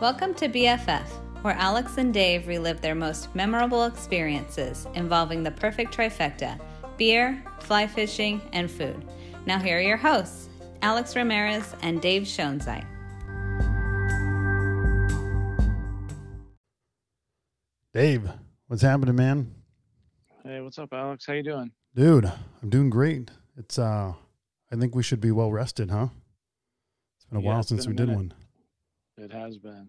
Welcome to BFF, where Alex and Dave relive their most memorable experiences involving the perfect trifecta beer, fly fishing, and food. Now, here are your hosts, Alex Ramirez and Dave Schoenzeit. Dave, what's happening, man? Hey, what's up, Alex? How you doing? Dude, I'm doing great. It's uh I think we should be well rested, huh? It's been a Yeah, while since we been a did minute. one. It has been.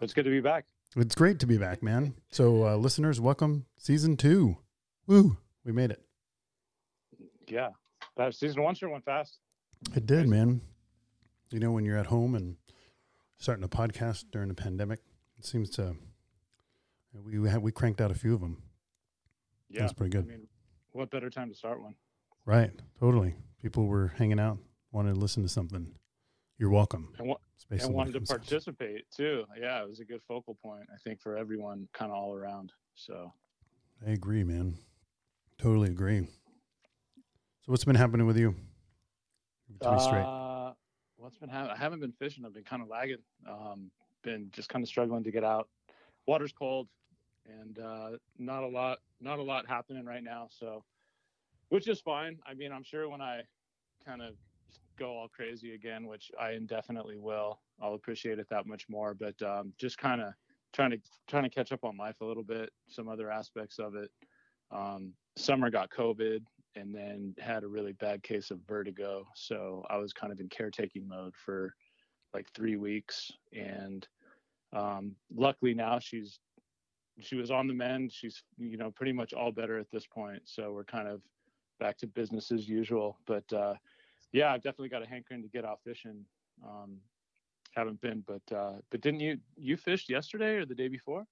It's good to be back. It's great to be back, man. So uh listeners, welcome season 2. Woo, we made it. Yeah. That season one sure went fast. It did, man. You know when you're at home and starting a podcast during the pandemic, it seems to we we, had, we cranked out a few of them. Yeah. That's pretty good. I mean, what better time to start one? Right. Totally. People were hanging out, wanted to listen to something. You're welcome. And, wa- Basically and wanted to participate too. Yeah, it was a good focal point, I think, for everyone kind of all around. So, I agree, man. Totally agree. So what's been happening with you? To be straight. uh, what's been happening? I haven't been fishing. I've been kind of lagging. Um, been just kind of struggling to get out. Water's cold, and uh, not a lot, not a lot happening right now. So, which is fine. I mean, I'm sure when I kind of go all crazy again, which I indefinitely will, I'll appreciate it that much more. But um, just kind of trying to trying to catch up on life a little bit, some other aspects of it. Um, summer got COVID, and then had a really bad case of vertigo. So I was kind of in caretaking mode for like three weeks. And um, luckily now she's she was on the mend. She's you know pretty much all better at this point. So we're kind of back to business as usual. But uh, yeah, I've definitely got a hankering to get out fishing. Um, haven't been, but uh, but didn't you you fished yesterday or the day before?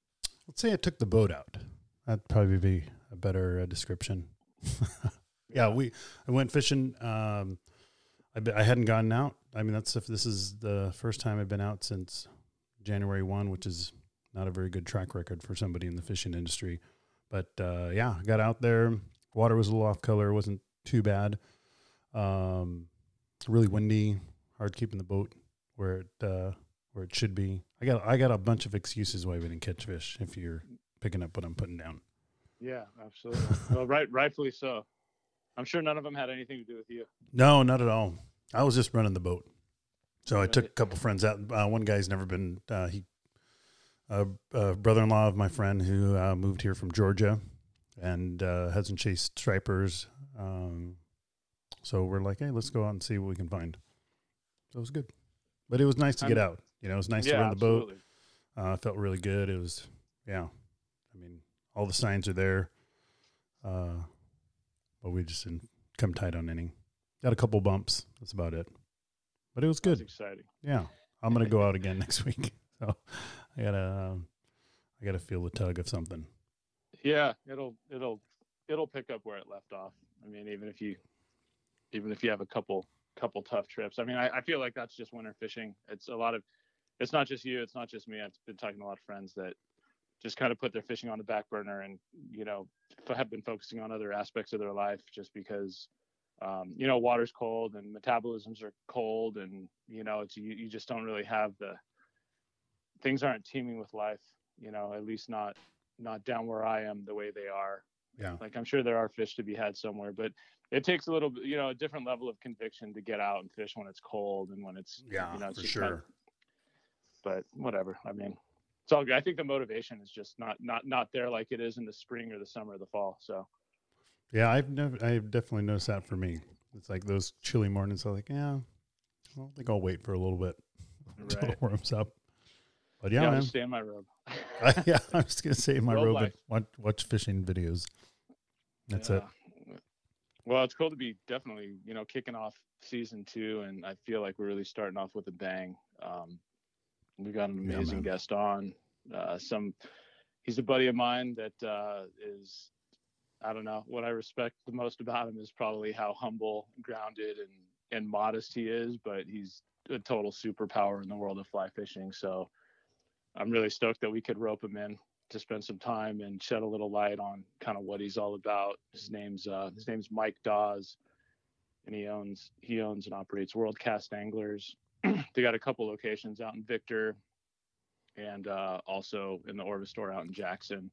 Let's say I took the boat out. That'd probably be a better uh, description. yeah, we I went fishing. Um, I I hadn't gotten out. I mean, that's if this is the first time I've been out since January one, which is not a very good track record for somebody in the fishing industry. But uh, yeah, got out there. Water was a little off color. Wasn't too bad. Um, really windy. Hard keeping the boat where it uh, where it should be. I got I got a bunch of excuses why we didn't catch fish. If you're picking up what I'm putting down. Yeah, absolutely. well, right, rightfully so. I'm sure none of them had anything to do with you. No, not at all. I was just running the boat. So I took a couple friends out. Uh, one guy's never been. Uh, he, a uh, brother-in-law of my friend who uh, moved here from Georgia, and uh, hasn't chased stripers. Um, so we're like, hey, let's go out and see what we can find. So it was good, but it was nice to get out. You know, it was nice yeah, to run the boat. absolutely. Uh, it felt really good. It was, yeah. I mean, all the signs are there, uh, but we just didn't come tight on any. Got a couple bumps. That's about it. But it was That's good. exciting. Yeah, I'm gonna go out again next week. So I gotta, um, I gotta feel the tug of something. Yeah, it'll it'll it'll pick up where it left off. I mean, even if you even if you have a couple couple tough trips. I mean, I, I feel like that's just winter fishing. It's a lot of it's not just you, it's not just me. I've been talking to a lot of friends that just kind of put their fishing on the back burner and you know f- have been focusing on other aspects of their life just because um, you know water's cold and metabolisms are cold and you know it's you, you just don't really have the things aren't teeming with life you know at least not not down where i am the way they are Yeah. like i'm sure there are fish to be had somewhere but it takes a little you know a different level of conviction to get out and fish when it's cold and when it's Yeah, you know for sure. kind of- but whatever i mean it's all good i think the motivation is just not not not there like it is in the spring or the summer or the fall so Yeah, I've never, I've definitely noticed that for me. It's like those chilly mornings. I'm like, yeah, well, I think I'll wait for a little bit until right it warms up. But yeah, yeah, I'll man. just stay in my robe I, yeah, i'm just gonna say in my Road robe, and watch, watch fishing videos. That's it. Yeah. Well, it's cool to be definitely, you know, kicking off season two, and I feel like we're really starting off with a bang. Um, we got an amazing man. guest on. Uh, some, he's a buddy of mine that uh, is, I don't know, what I respect the most about him is probably how humble, grounded, and and modest he is. But he's a total superpower in the world of fly fishing. So I'm really stoked that we could rope him in to spend some time and shed a little light on kind of what he's all about. His name's uh, his name's Mike Dawes, and he owns he owns and operates World Cast Anglers. they got a couple locations out in Victor, and uh, also in the Orvis store out in Jackson.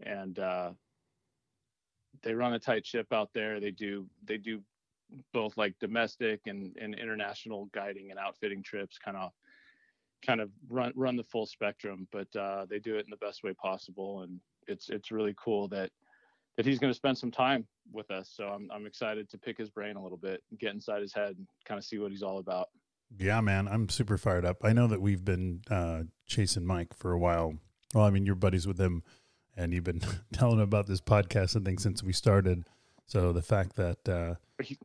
And uh, they run a tight ship out there. They do they do both like domestic and, and international guiding and outfitting trips, kind of kind of run run the full spectrum. But uh, they do it in the best way possible, and it's it's really cool that that he's going to spend some time with us. So I'm I'm excited to pick his brain a little bit, get inside his head, and kind of see what he's all about. Yeah, man, I'm super fired up. I know that we've been uh, chasing Mike for a while. Well, I mean, you're buddies with him, and you've been telling him about this podcast and things since we started. So the fact that uh,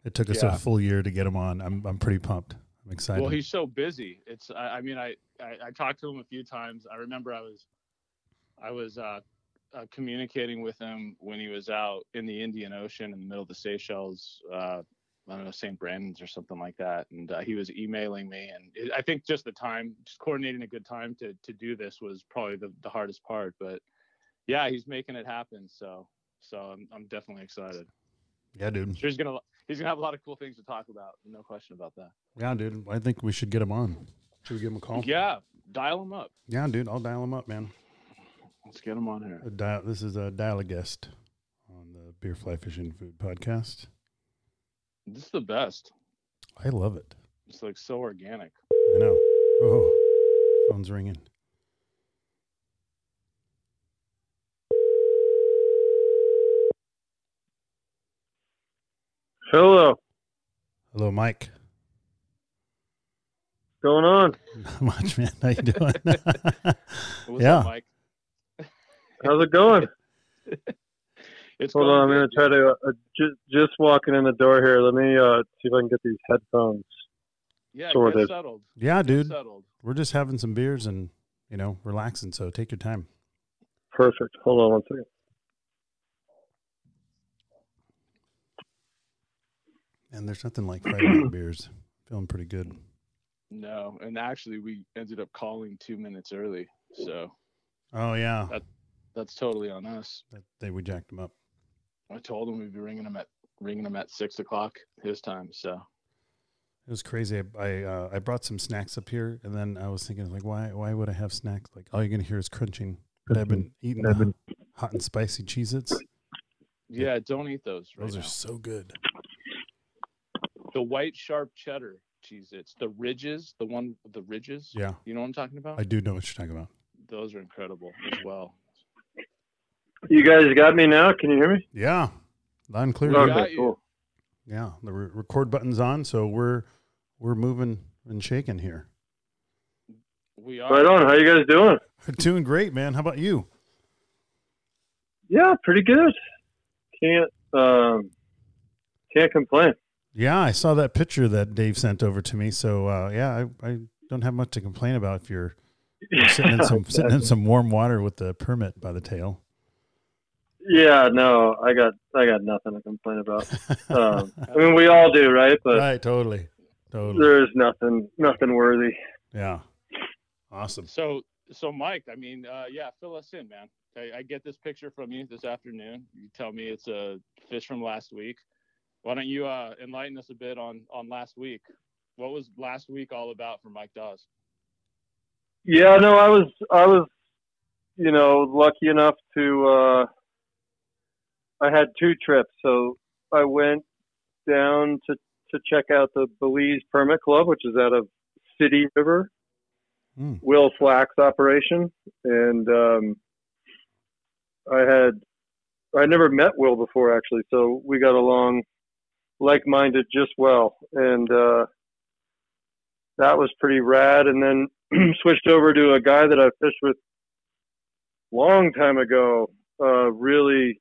it took us Yeah. a full year to get him on, I'm I'm pretty pumped. I'm excited. Well, he's so busy. It's I, I mean I, I I talked to him a few times. I remember I was I was uh, uh, communicating with him when he was out in the Indian Ocean in the middle of the Seychelles. Uh, I don't know St. Brandon's or something like that, and uh, he was emailing me. And it, I think just the time, just coordinating a good time to to do this was probably the, the hardest part. But yeah, he's making it happen. So so I'm I'm definitely excited. yeah, dude. I'm sure he's gonna he's gonna have a lot of cool things to talk about. No question about that. Yeah, dude. I think we should get him on. Should we give him a call? Yeah, dial him up. Yeah, dude. I'll dial him up, man. Let's get him on here. Dial, this is a dial a guest on the Beer Fly Fishing Food podcast. This is the best. I love it. It's like so organic. I know. Oh, phone's ringing. Hello. Hello, Mike. What's going on? Not much, man. How you doing? What's Yeah. up, Mike? How's it going? It's Hold going on, I'm gonna try to uh, just just walking in the door here. Let me uh see if I can get these headphones. Yeah, sorted. get settled. yeah, Get dude. settled. We're just having some beers and you know relaxing. So take your time. Perfect. Hold on one second. And there's nothing like Friday night beers. Feeling pretty good. No, and actually, we ended up calling two minutes early, so Oh yeah, that's totally on us. that they we jacked them up. I told him we'd be ringing him at ringing him at six o'clock his time. So It was crazy. I I, uh, I brought some snacks up here, and then I was thinking like, why why would I have snacks? Like all you're gonna hear is crunching. But I've been eating I've been- hot and spicy Cheez-Its. yeah, don't eat those right Those now. are so good. The white sharp cheddar cheese. It's the ridges, the one with the ridges. Yeah, You know what I'm talking about? I do know what you're talking about. Those are incredible as well. You guys got me now? Can you hear me? Yeah, loud and clear. We dude. got Okay, cool. Yeah, the re- record button's on, so we're we're moving and shaking here. We are. Right on. How you guys doing? Doing great, man. How about you? Yeah, pretty good. Can't um can't complain. Yeah, I saw that picture that Dave sent over to me. So uh, yeah, I, I don't have much to complain about if you're, you're sitting in some sitting in some warm water with the permit by the tail. yeah, no, I got I got nothing to complain about. Um, I mean, we all do, right? But right, totally, totally. there's nothing nothing worthy. Yeah, awesome. So, so Mike, I mean, uh, yeah, fill us in, man. I, I get this picture from you this afternoon. You tell me it's a fish from last week. Why don't you uh, enlighten us a bit on on last week? What was last week all about for Mike Dawes? Yeah, no, I was I was you know lucky enough to uh I had two trips. So I went down to to check out the Belize Permit Club, which is out of Sittee River, Mm. Will Flack's operation, and um I had I never met Will before actually, so we got along like-minded just well, and uh that was pretty rad. And then switched over to a guy that I fished with long time ago. Uh, really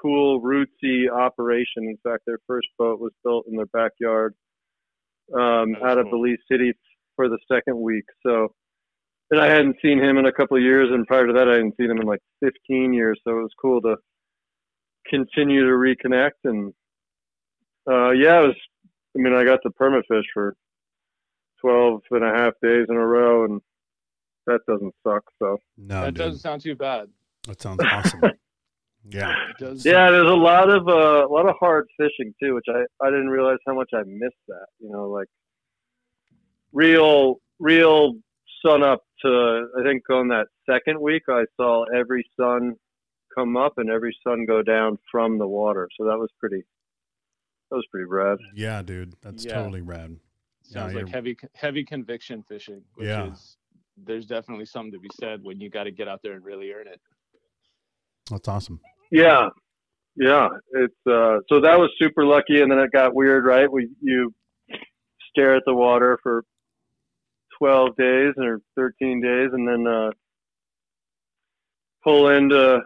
cool, rootsy operation. In fact, their first boat was built in their backyard um, out of cool. Belize City for the second week. So, and I hadn't seen him in a couple of years, and prior to that, I hadn't seen him in like 15 years. So it was cool to continue to reconnect. And uh, yeah, it was. I mean, I got the permit fish for 12 and a half days in a row, and that doesn't suck. So No, that dude, doesn't sound too bad. that sounds awesome. yeah, It does. yeah, there's a lot of uh, a lot of hard fishing too, which I I didn't realize how much I missed that. You know, like real real sun up to I think on that second week I saw every sun come up and every sun go down from the water. So that was pretty that was pretty rad. Yeah, dude, that's Yeah. totally rad. Sounds Yeah, like you're- heavy heavy conviction fishing. Which Yeah. is there's definitely something to be said when you got to get out there and really earn it. That's awesome. Yeah. Yeah. It's uh so that was super lucky and then it got weird, right? We you stare at the water for twelve days or thirteen days and then uh pull into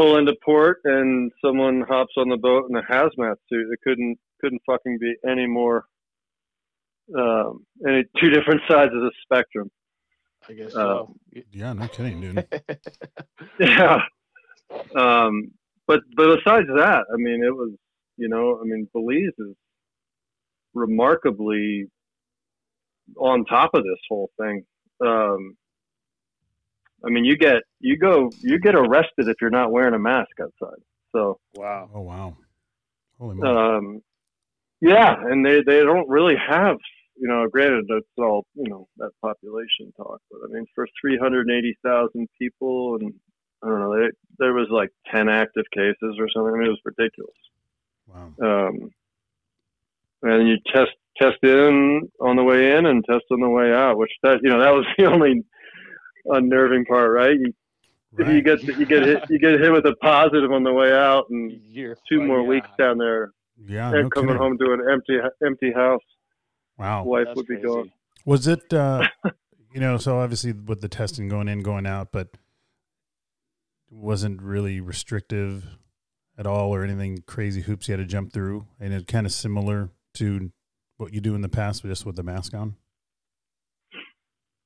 pull into port and someone hops on the boat in a hazmat suit. It couldn't couldn't fucking be any more um any two different sides of the spectrum. I guess Uh, so. Yeah, no kidding, dude. yeah. Um, but but besides that, I mean, it was you know, I mean, Belize is remarkably on top of this whole thing. Um, I mean, you get you go you get arrested if you're not wearing a mask outside. So wow. Oh wow. Holy moly. um, yeah, and they they don't really have you know. Granted, that's all you know that population talk, but I mean, for three hundred eighty thousand people, and I don't know, they, there was like ten active cases or something. I mean, it was ridiculous. wow. Um, and you test test in on the way in and test on the way out, which that you know that was the only unnerving part, right? You, Right. you get you get hit you get hit with a positive on the way out, and You're two uh, more yeah. weeks down there yeah, and no coming kidding. home to an empty empty house. Wow. Wife That's would be crazy. gone. Was it uh you know, so obviously with the testing going in, going out, but wasn't really restrictive at all or anything crazy hoops you had to jump through. And it kind of similar to what you do in the past, but just with the mask on.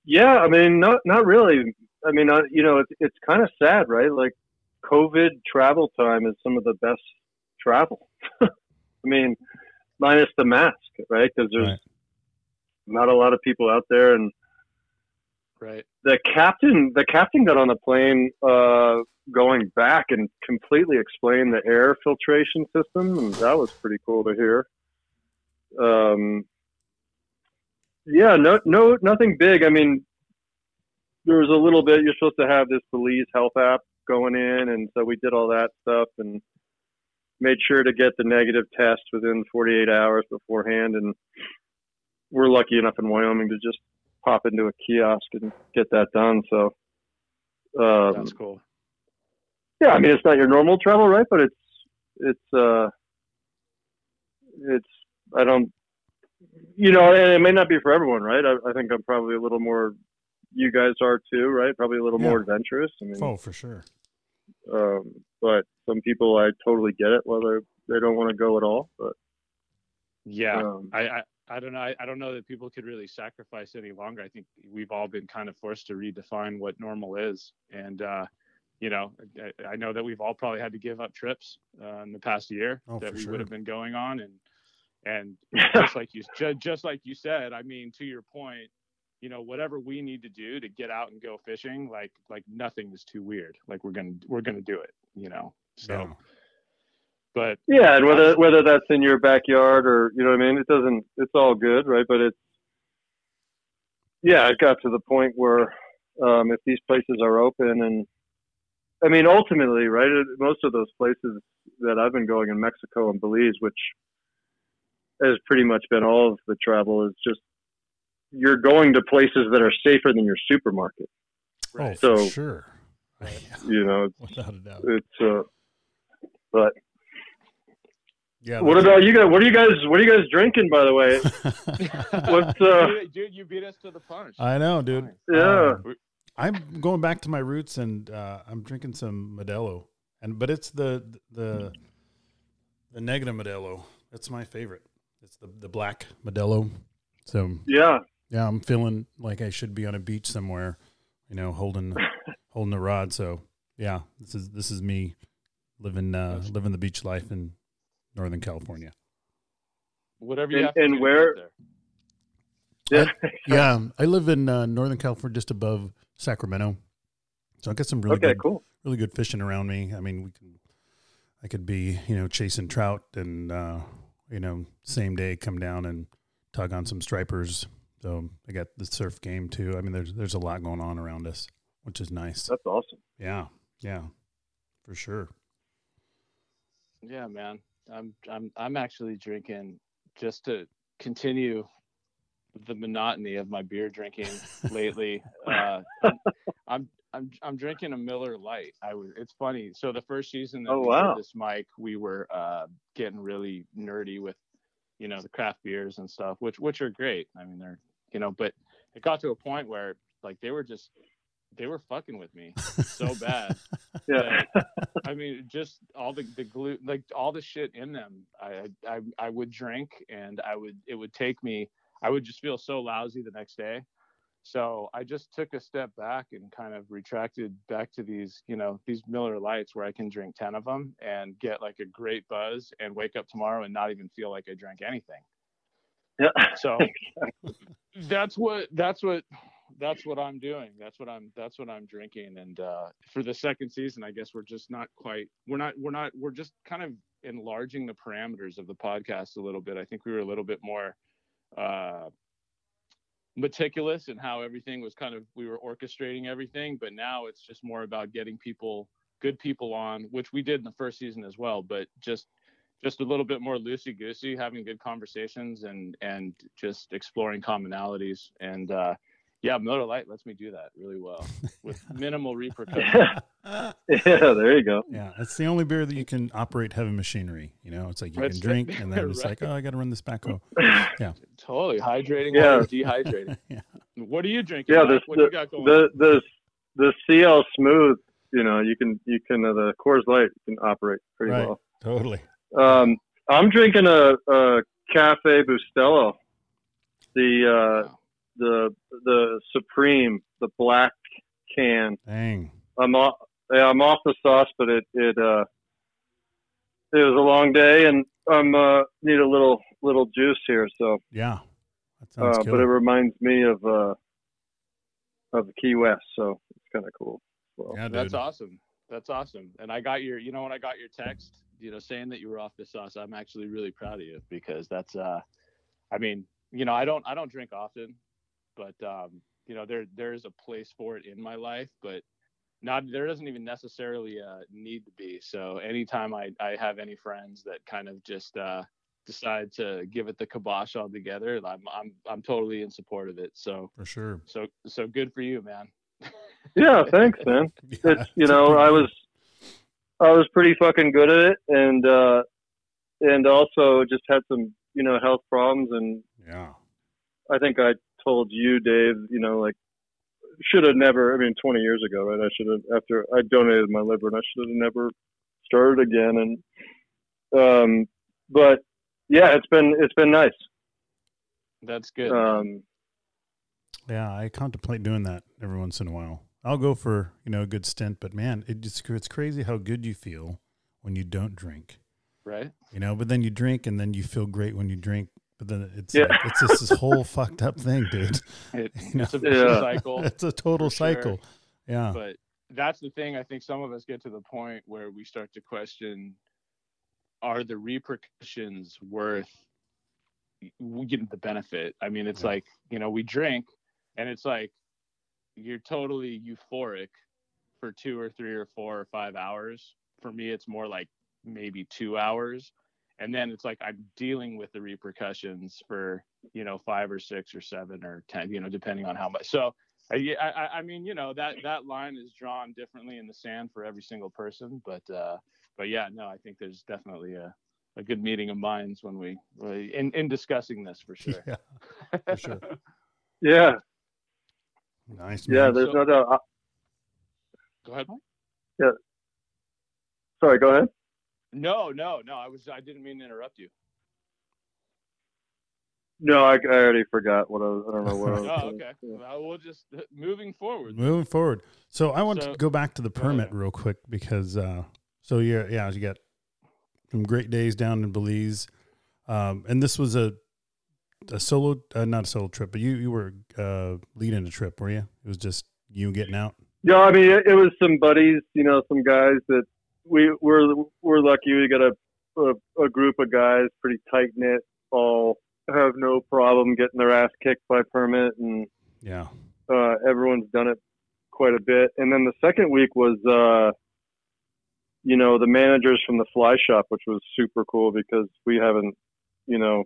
Yeah, I mean, not not really. I mean, uh, you know, it's it's kind of sad, right? Like, COVID travel time is some of the best travel. I mean, minus the mask, right? Because there's Right. not a lot of people out there, and Right. the captain the captain got on the plane uh, going back and completely explained the air filtration system, and that was pretty cool to hear. Um, yeah, no, no, nothing big. I mean, there was a little bit. You're supposed to have this Belize Health app going in, and so we did all that stuff and made sure to get the negative test within 48 hours beforehand. And we're lucky enough in Wyoming to just pop into a kiosk and get that done. So, um, That's cool. yeah, I mean, it's not your normal travel, right? But it's it's uh, it's I don't, you know, and it may not be for everyone, right? I, I think I'm probably a little more. You guys are too, right? Probably a little Yeah. more adventurous. I mean, Oh, for sure. um, but some people, I totally get it. Whether they don't want to go at all, but Yeah. um, I, I I don't know. I, I don't know that people could really sacrifice any longer. I think we've all been kind of forced to redefine what normal is, and uh, you know, I, I know that we've all probably had to give up trips uh, in the past year Oh, that we sure. would have been going on, and and just like you just, just like you said, I mean, to your point, you know, whatever we need to do to get out and go fishing, like like nothing is too weird. Like we're gonna we're gonna do it, you know. So, Yeah. but yeah, and whether whether that's in your backyard or you know what I mean, it doesn't. It's all good, right? But it's yeah, it got to the point where um, if these places are open and I mean, ultimately, right? Most of those places that I've been going in Mexico and Belize, which has pretty much been all of the travel, is just you're going to places that are safer than your supermarket. Oh, right. for So- sure. You know, it's, Without a doubt. it's uh, but Yeah. what about you guys? What are you guys? What are you guys drinking, by the way? What's uh? dude, dude, you beat us to the punch. I know, dude. Yeah. Um, I'm going back to my roots, and uh, I'm drinking some Modelo, and but it's the the the Negra Modelo. That's my favorite. It's the the black Modelo. So Yeah, yeah, I'm feeling like I should be on a beach somewhere, you know, holding holding the rod. So yeah, this is this is me living uh, living the beach life in Northern California. Whatever you And- have to and do where- get there. yeah. Yeah, I live in uh, Northern California, just above Sacramento. So I got some really okay, good cool. really good fishing around me. I mean, we can, I could be, you know, chasing trout and, uh, you know, same day come down and tug on some stripers. So I got the surf game too. I mean, there's there's a lot going on around us, which is nice. That's awesome. Yeah, yeah, for sure. Yeah, man. I'm I'm I'm actually drinking just to continue the monotony of my beer drinking lately. Uh, I'm, I'm I'm I'm drinking a Miller Lite. I was. It's funny. So the first season that Oh, we wow. this mic, we were uh, getting really nerdy with, you know, the craft beers and stuff, which which are great. I mean, they're you know, but it got to a point where like they were just they were fucking with me so bad. Yeah. I mean, just all the the glue, like all the shit in them. I, I I would drink, and I would it would take me. I would just feel so lousy the next day. So I just took a step back and kind of retracted back to these, you know, these Miller Lites where I can drink ten of them and get like a great buzz and wake up tomorrow and not even feel like I drank anything. Yeah. So that's what that's what that's what I'm doing. That's what I'm that's what I'm drinking. And uh, for the second season, I guess we're just not quite we're not we're not we're just kind of enlarging the parameters of the podcast a little bit. I think we were a little bit more uh, meticulous in how everything was kind of we were orchestrating everything, but now it's just more about getting people good people on, which we did in the first season as well, but just just a little bit more loosey goosey, having good conversations and and just exploring commonalities. And uh, yeah, Miller Lite lets me do that really well with minimal repercussions. yeah, there you go. Yeah, it's the only beer that you can operate heavy machinery. You know, it's like you That's can drink, and then it's right. like, oh, I got to run this backhoe. Yeah, totally hydrating Yeah. while dehydrating. Yeah. What are you drinking? Yeah, this what you got going? the the the CL Smooth. You know, you can you can uh, the Coors Light you can operate pretty Right. well. Totally. Um, I'm drinking a, a Cafe Bustelo, the uh, Wow. The the Supreme, the black can. Dang. I'm off. Yeah, I'm off the sauce, but it it uh it was a long day, and I'm uh need a little little juice here. So, Yeah. That sounds uh, good. but it reminds me of uh of the Key West, so it's kind of cool. Well, yeah. That's awesome. That's awesome. And I got your, you know, when I got your text, you know, saying that you were off the sauce, I'm actually really proud of you because that's, uh, I mean, you know, I don't, I don't drink often, but, um, you know, there, there is a place for it in my life, but not, there doesn't even necessarily, uh, need to be. So anytime I, I have any friends that kind of just, uh, decide to give it the kibosh altogether, I'm, I'm, I'm totally in support of it. So, For sure. so, so good for you, man. yeah, thanks, man. Yeah, it's you know I was I was pretty fucking good at it, and uh and also just had some you know health problems, and Yeah. I think I told you, Dave, you know, like should have never. I mean, 20 years ago, right? I should have after I donated my liver, and I should have never started again. And um, but yeah, it's been it's been nice. That's good. Um, Yeah, I contemplate doing that every once in a while. I'll go for you know a good stint, but man, it just it's crazy how good you feel when you don't drink. right. You know, but then you drink and then you feel great when you drink. But then it's Yeah. like, it's just this whole fucked up thing, dude. It, You know? it's a vicious Yeah. cycle. It's a total For sure. cycle. Yeah. But that's the thing. I think some of us get to the point where we start to question: Are the repercussions worth we get the benefit? I mean, it's Yeah. like you know, we drink, and it's like you're totally euphoric for two or three or four or five hours. For me, it's more like maybe two hours. And then it's like I'm dealing with the repercussions for, you know, five or six or seven or 10, you know, depending on how much. So, I, yeah, I, I mean, you know, that, that line is drawn differently in the sand for every single person. But, uh, but yeah, no, I think there's definitely a, a good meeting of minds when we, in, in discussing this for sure. Yeah. For sure. yeah, Nice. yeah. There's So- no doubt. Uh, Go ahead. Mike. sorry, go ahead. No, no, no. I was, I didn't mean to interrupt you. No, I, I already forgot what I was. I don't know what I was. Oh, saying. okay. Well, we'll just moving forward. Moving forward. So I want So- to go back to the permit ahead. real quick because uh so yeah, yeah, you got some great days down in Belize. Um and this was a a solo uh, not a solo trip, but you you were uh leading a trip, were you? It was just you getting out. Yeah, I mean, it, it was some buddies, you know, some guys that we we're we're lucky. We got a a, a group of guys, pretty tight knit, all have no problem getting their ass kicked by permit, and Yeah. uh, everyone's done it quite a bit. And then the second week was, uh, you know, the managers from the fly shop, which was super cool because we haven't, you know,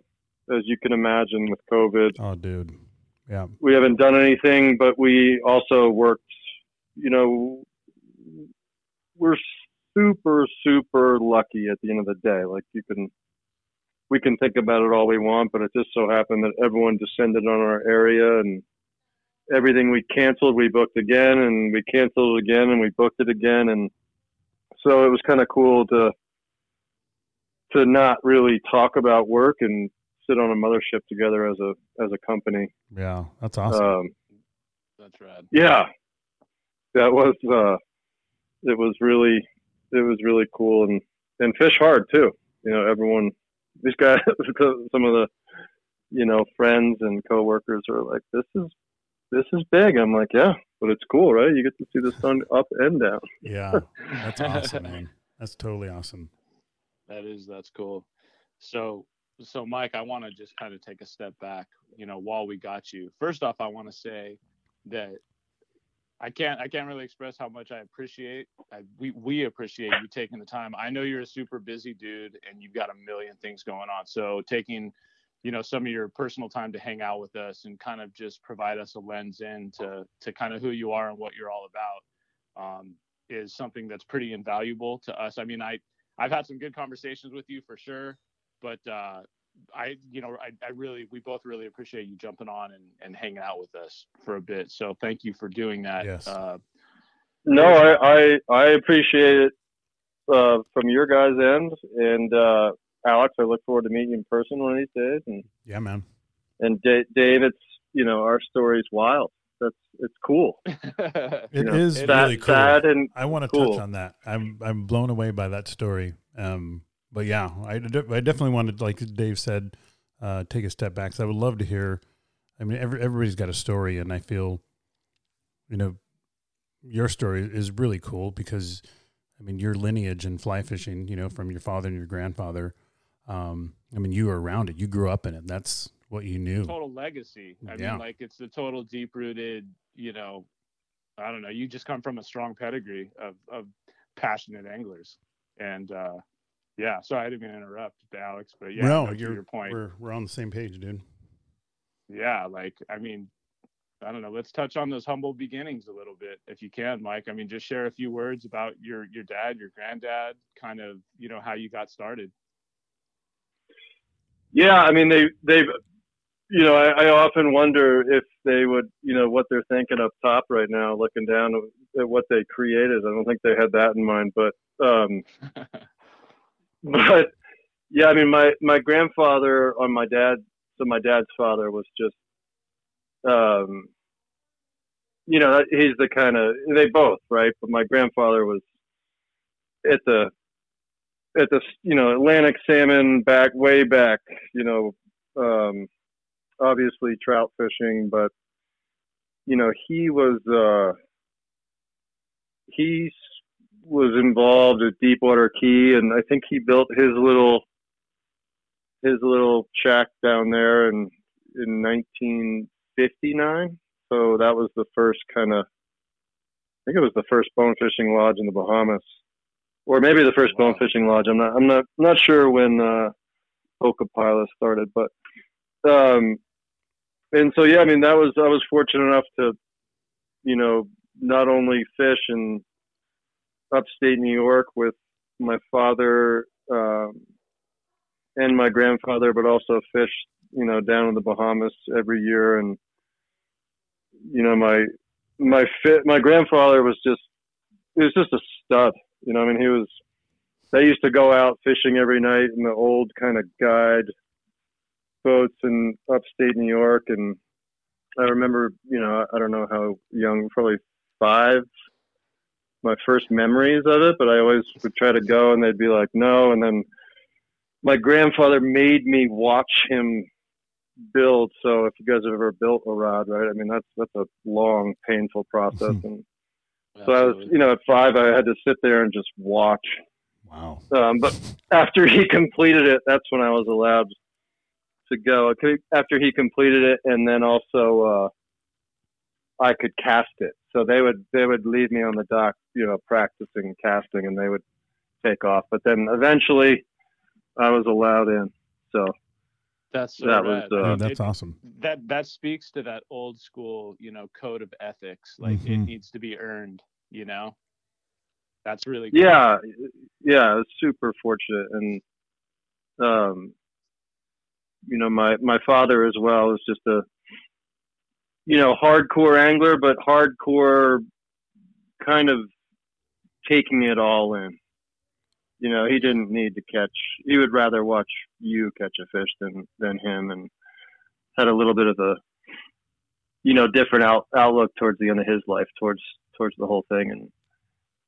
as you can imagine with COVID, Oh, dude. Yeah. we haven't done anything, but we also worked, you know, we're super, super lucky at the end of the day. Like you can, we can think about it all we want, but it just so happened that everyone descended on our area and everything we canceled, we booked again and we canceled again and we booked it again. And so it was kind of cool to, to not really talk about work and sit on a mothership together as a, as a company. Yeah. That's awesome. Um, That's rad. yeah, that was uh, it was really it was really cool and and fish hard too. You know, everyone these guys, some of the you know friends and coworkers are like, this is this is big. I'm like, yeah, but it's cool, right? You get to see the sun up and down. yeah. That's awesome, man. That's totally awesome. That is that's cool. So so Mike, I want to just kind of take a step back, you know, while we got you. First off, I want to say that I can't I can't really express how much I appreciate I, we we appreciate you taking the time. I know you're a super busy dude and you've got a million things going on. So taking you know some of your personal time to hang out with us and kind of just provide us a lens in to to kind of who you are and what you're all about um, is something that's pretty invaluable to us. I mean, I I've had some good conversations with you for sure, but uh, I, you know, I, I really, we both really appreciate you jumping on and, and hanging out with us for a bit. So thank you for doing that. Yes. Uh, No, I I, I appreciate it uh, from your guys' end, and uh, Alex, I look forward to meeting you in person one of these days, and Yeah, man. and Da- Dave, it's you know our story's wild. That's it's cool. It know, is it- really cool. sad and I want to cool. touch on that. I'm I'm blown away by that story. Um, but yeah, I, I definitely wanted, like Dave said, uh, take a step back. So I would love to hear. I mean, every, everybody's got a story, and I feel, you know, your story is really cool because, I mean, your lineage in fly fishing, you know, from your father and your grandfather. Um, I mean, you were around it. You grew up in it. That's what you knew. total legacy. I Yeah. mean, like it's the total deep rooted, you know, I don't know. You just come from a strong pedigree of, of passionate anglers. And, uh, yeah, sorry, I didn't mean to interrupt Alex, but yeah, no, to you're your point. We're we're on the same page, dude. yeah like i mean i don't know let's touch on those humble beginnings a little bit if you can mike i mean just share a few words about your your dad your granddad kind of you know how you got started Yeah, I mean they they've you know I, I often wonder if they would you know what they're thinking up top right now, looking down at what they created. I don't think they had that in mind, but um, but yeah, I mean my my grandfather on my dad, so my dad's father was just um, you know he's the kind of they both right, but my grandfather was at the at the you know Atlantic salmon back way back, you know, um, obviously trout fishing, but you know he was uh, he was involved at Deepwater Key, and I think he built his little his little shack down there in in 1959. So that was the first kind of I think it was the first bone fishing lodge in the Bahamas or maybe the first Wow. bone fishing lodge. I'm not I'm not not sure when uh Boca Paila started, but um and so yeah, I mean that was I was fortunate enough to you know not only fish in upstate New York with my father um and my grandfather, but also fish you know down in the Bahamas every year and you know my my fit my grandfather was just he was just a stud you know, I mean, he was. They used to go out fishing every night in the old kind of guide boats in upstate New York, and I remember, you know, I don't know how young, probably five. My first memories of it, but I always would try to go, and they'd be like, "No," and then my grandfather made me watch him build. So if you guys have ever built a rod, right? I mean, that's that's a long, painful process, and so I was, you know, at five, I had to sit there and just watch. Wow. Um, but after he completed it, that's when I was allowed to go after he completed it, and then also uh, I could cast it. So they would they would leave me on the dock, you know, practicing casting, and they would take off. But then eventually, I was allowed in. So that's so that rad. was uh, Oh, that's It- awesome. that that speaks to that old school, you know, code of ethics. Like it Mhm. needs to be earned. You know, that's really cool. yeah, yeah, I was super fortunate, and um, you know, my my father as well is just a you know hardcore angler, but hardcore kind of taking it all in. You know, he didn't need to catch. He would rather watch you catch a fish than than him, and had a little bit of a you know different out, outlook towards the end of his life towards towards the whole thing,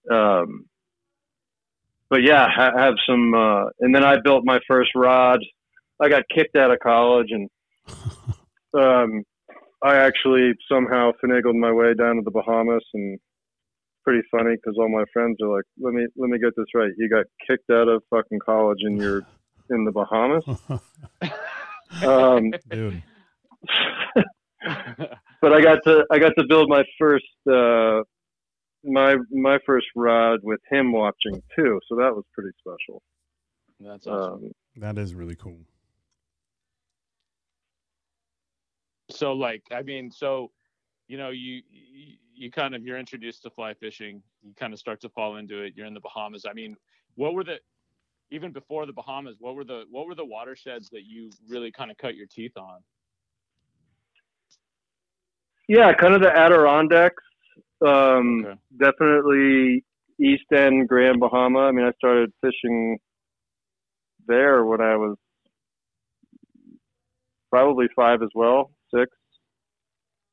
and um, but yeah, ha- have some. Uh, and then I built my first rod. I got kicked out of college, and um, I actually somehow finagled my way down to the Bahamas, and pretty funny because all my friends are like, "Let me let me get this right. You got kicked out of fucking college, and you're in the Bahamas." Um, Dude. but I got to I got to build my first uh, my my first rod with him watching too, so that was pretty special. that's awesome. Um, That is really cool. So like i mean so you know you, you you kind of you're introduced to fly fishing you kind of start to fall into it you're in the bahamas i mean what were the even before the bahamas what were the what were the watersheds that you really kind of cut your teeth on yeah, kind of the Adirondacks. Um, Okay. Definitely East End, Grand Bahama. I mean, I started fishing there when I was probably five as well, six,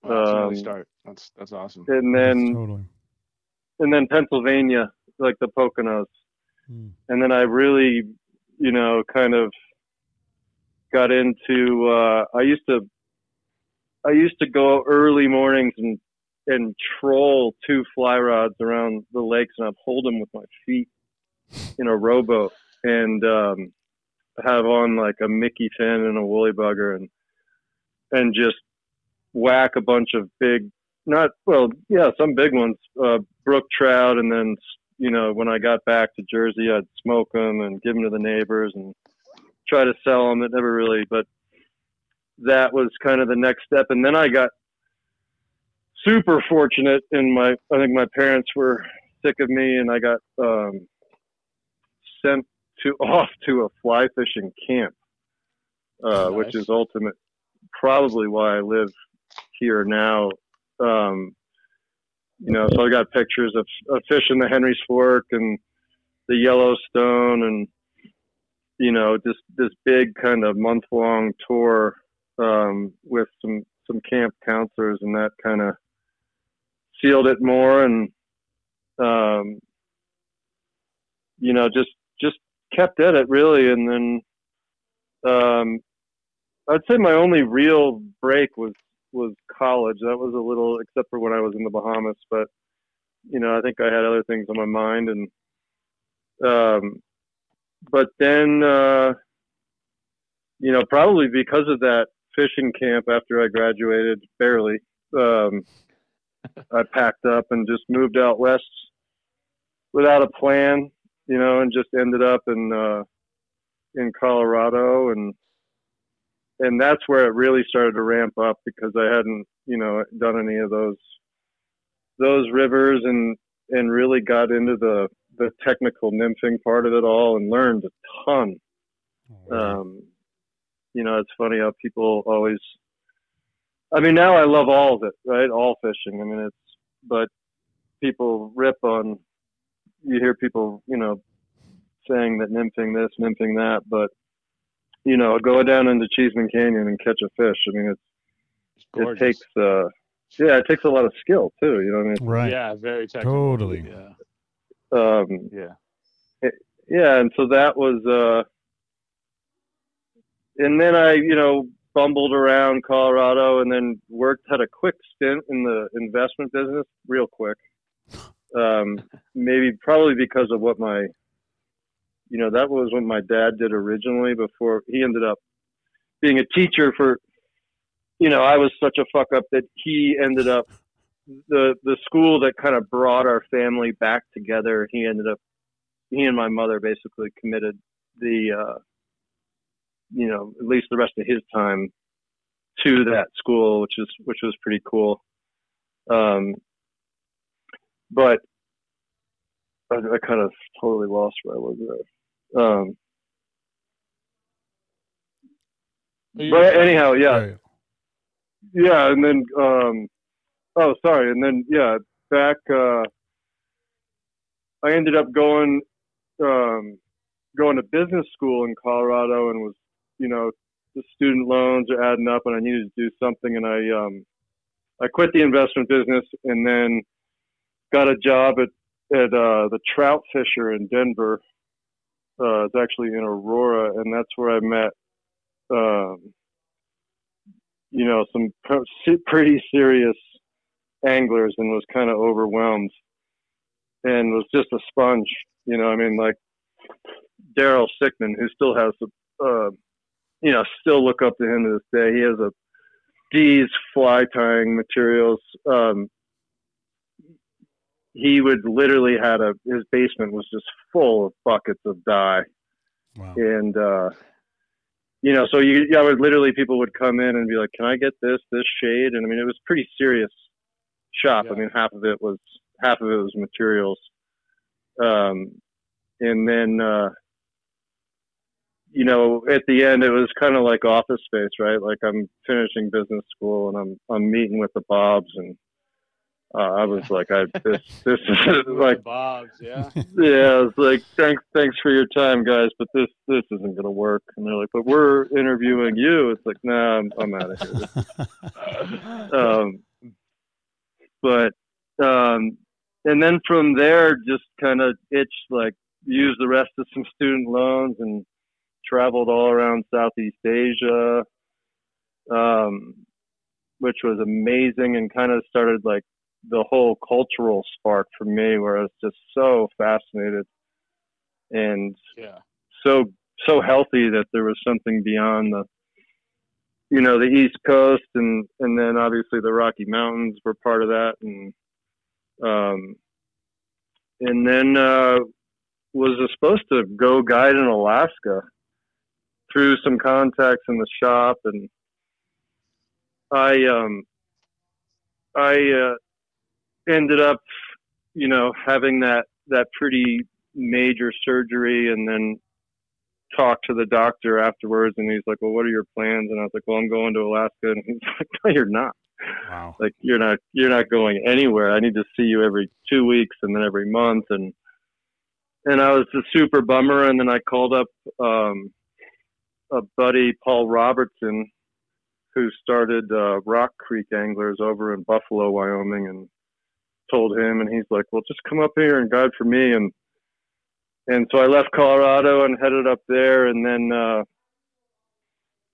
Wow, that's an early Um, start that's that's awesome and then totally. and then Pennsylvania, like the Poconos. Mm. and then I really, you know, kind of got into. Uh, I used to, I used to go early mornings and and troll two fly rods around the lakes, and I'd hold them with my feet in a rowboat, and um, have on like a Mickey Finn and a woolly bugger, and and just whack a bunch of big, not well, yeah, some big ones, uh, brook trout, and then you know, when I got back to Jersey, I'd smoke them and give them to the neighbors and try to sell them. It never really, but that was kind of the next step. And then I got super fortunate in my, I think my parents were sick of me and I got, um, sent to off to a fly fishing camp, uh, which is ultimate, probably why I live here now. Um, you know, so I got pictures of, of fishing the Henry's Fork and the Yellowstone and, you know, just this big kind of month long tour, um, with some, some camp counselors and that kind of sealed it more. And, um, you know, just, just kept at it really. And then, um, I'd say my only real break was was college. That was a little, except for when I was in the Bahamas. But you know, I think I had other things on my mind, and um, but then uh, you know, probably because of that fishing camp after I graduated, barely, um, I packed up and just moved out west without a plan, you know, and just ended up in uh, in Colorado and and that's where it really started to ramp up because I hadn't, you know, done any of those those rivers and and really got into the the technical nymphing part of it all and learned a ton. Um, you know, it's funny how people always. I mean, now I love all of it, right? All fishing. I mean, it's but people rip on. You hear people, you know, saying that nymphing this, nymphing that, but you know, go down into Cheeseman Canyon and catch a fish. I mean, it's It's it takes uh, yeah, it takes a lot of skill too. You know what I mean? right. yeah very technical Totally. yeah Um, yeah yeah, and so that was, uh, and then I, you know, bumbled around Colorado and then worked, had a quick stint in the investment business, real quick. Um, maybe probably because of what my, you know, that was what my dad did originally before he ended up, being a teacher for, you know, I was such a fuck up that he ended up the the school that kind of brought our family back together. He ended up he and my mother basically committed the uh, you know at least the rest of his time to that school, which is which was pretty cool. Um, but I, I kind of totally lost where I was there. Um, but anyhow, yeah, Right. yeah, and then um, oh, sorry, and then yeah, back. Uh, I ended up going um, going to business school in Colorado, and was you know the student loans are adding up, and I needed to do something, and I um, I quit the investment business, and then got a job at at uh, the Trout Fisher in Denver. Uh, it's actually in Aurora, and that's where I met. Um, you know, some pretty serious anglers and was kind of overwhelmed and was just a sponge. You know, I mean, like Daryl Sickman, who still has the, uh, you know, still look up to him to this day. He has a D's fly tying materials. Um, he would literally had a his basement was just full of buckets of dye. Wow. and uh you know so you yeah would literally people would come in and be like can i get this this shade? And i mean it was pretty serious shop. I mean half of it was half of it was materials. Um and then uh you know at the end it was kind of like office space right? Like i'm finishing business school and i'm i'm meeting with the bobs and uh, i was like i this this is like Bob's, yeah. yeah, it's like thanks, thanks for your time, guys, but this this isn't gonna work. And they're like, but we're interviewing you. It's like, nah, I'm, I'm out of here. Um, but um, and then from there, just kind of itched like used the rest of some student loans and traveled all around Southeast Asia, um, which was amazing and kind of started like the whole cultural spark for me where I was just so fascinated and Yeah. so so healthy that there was something beyond the you know the east coast and and then obviously the rocky mountains were part of that and um and then uh was supposed to go guide in alaska through some contacts in the shop and i um i uh ended up you know having that that pretty major surgery and then talked to the doctor afterwards and he's like well what are your plans? And i was like well i'm going to alaska. And he's like no you're not. Wow. like you're not you're not going anywhere. I need to see you every two weeks and then every month. And and i was a super bummer. And then i called up um a buddy paul robertson who started uh rock creek anglers over in buffalo wyoming. And told him and he's like well just come up here and guide for me and and so i left colorado and headed up there and then uh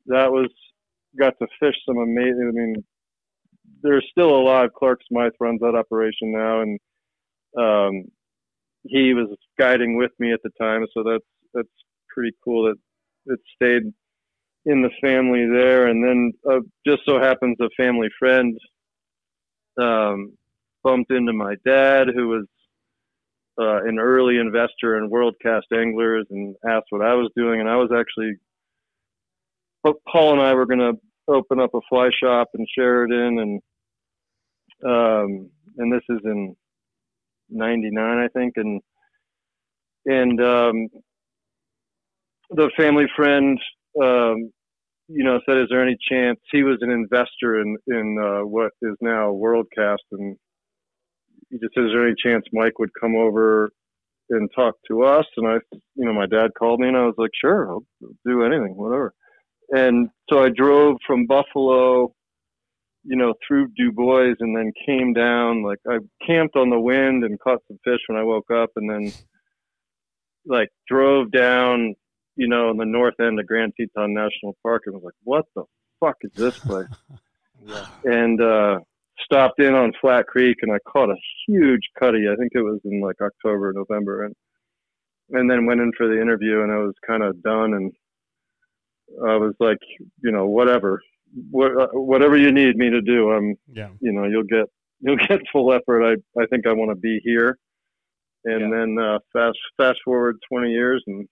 that was got to fish some amazing i mean they're still alive. Clark Smythe runs that operation now, and um, he was guiding with me at the time, so that's that's pretty cool that it stayed in the family there. And then uh, just so happens a family friend um, bumped into my dad, who was uh, an early investor in World Cast Anglers, and asked what I was doing, and I was actually. Paul and I were going to open up a fly shop in. Sheridan and um and this is in 99 I think. And and um the family friend um you know said is there any chance? He was an investor in in uh what is now Worldcast. And he just said is there any chance Mike would come over and talk to us and I you know my dad called me and I was like sure I'll do anything whatever and so I drove from Buffalo, you know, through Dubois and then came down. Like I camped on the wind and caught some fish when I woke up, and then like drove down, you know, in the north end of Grand Teton National Park, and was like, "What the fuck is this place?" Yeah. and uh, stopped in on Flat Creek, and I caught a huge cutty. I think it was in like October, November, and and then went in for the interview, and I was kind of done and I was like, you know, whatever, what, whatever you need me to do, I'm, Yeah. you know, you'll get you'll get full effort. I I think I want to be here, and Yeah. then uh, fast fast forward 20 years, and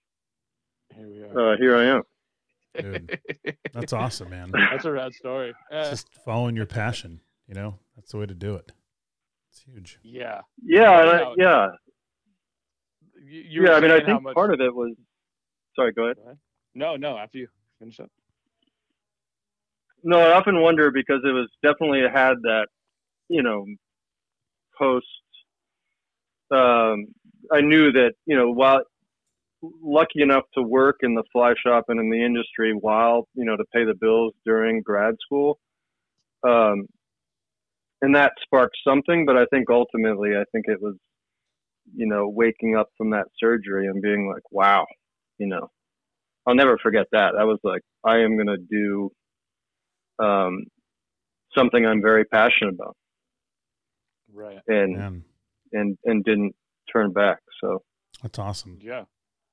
Here we are. uh, here I am. Dude. That's awesome, man. That's a rad story. Uh, just following your passion. You know, that's the way to do it. It's huge. yeah. Yeah, and I, yeah, You, you yeah. I mean, I think much- part of it was. Sorry, go ahead. No, no. After you finish up. No, I often wonder because it was definitely had that, you know, post. Um, I knew that you know while lucky enough to work in the fly shop and in the industry while you know to pay the bills during grad school, um, and that sparked something. But I think ultimately, I think it was, you know, waking up from that surgery and being like, wow, you know, I'll never forget that. I was like, I am gonna do um, something I'm very passionate about, Right. and Man, and and didn't turn back. So that's awesome. Yeah.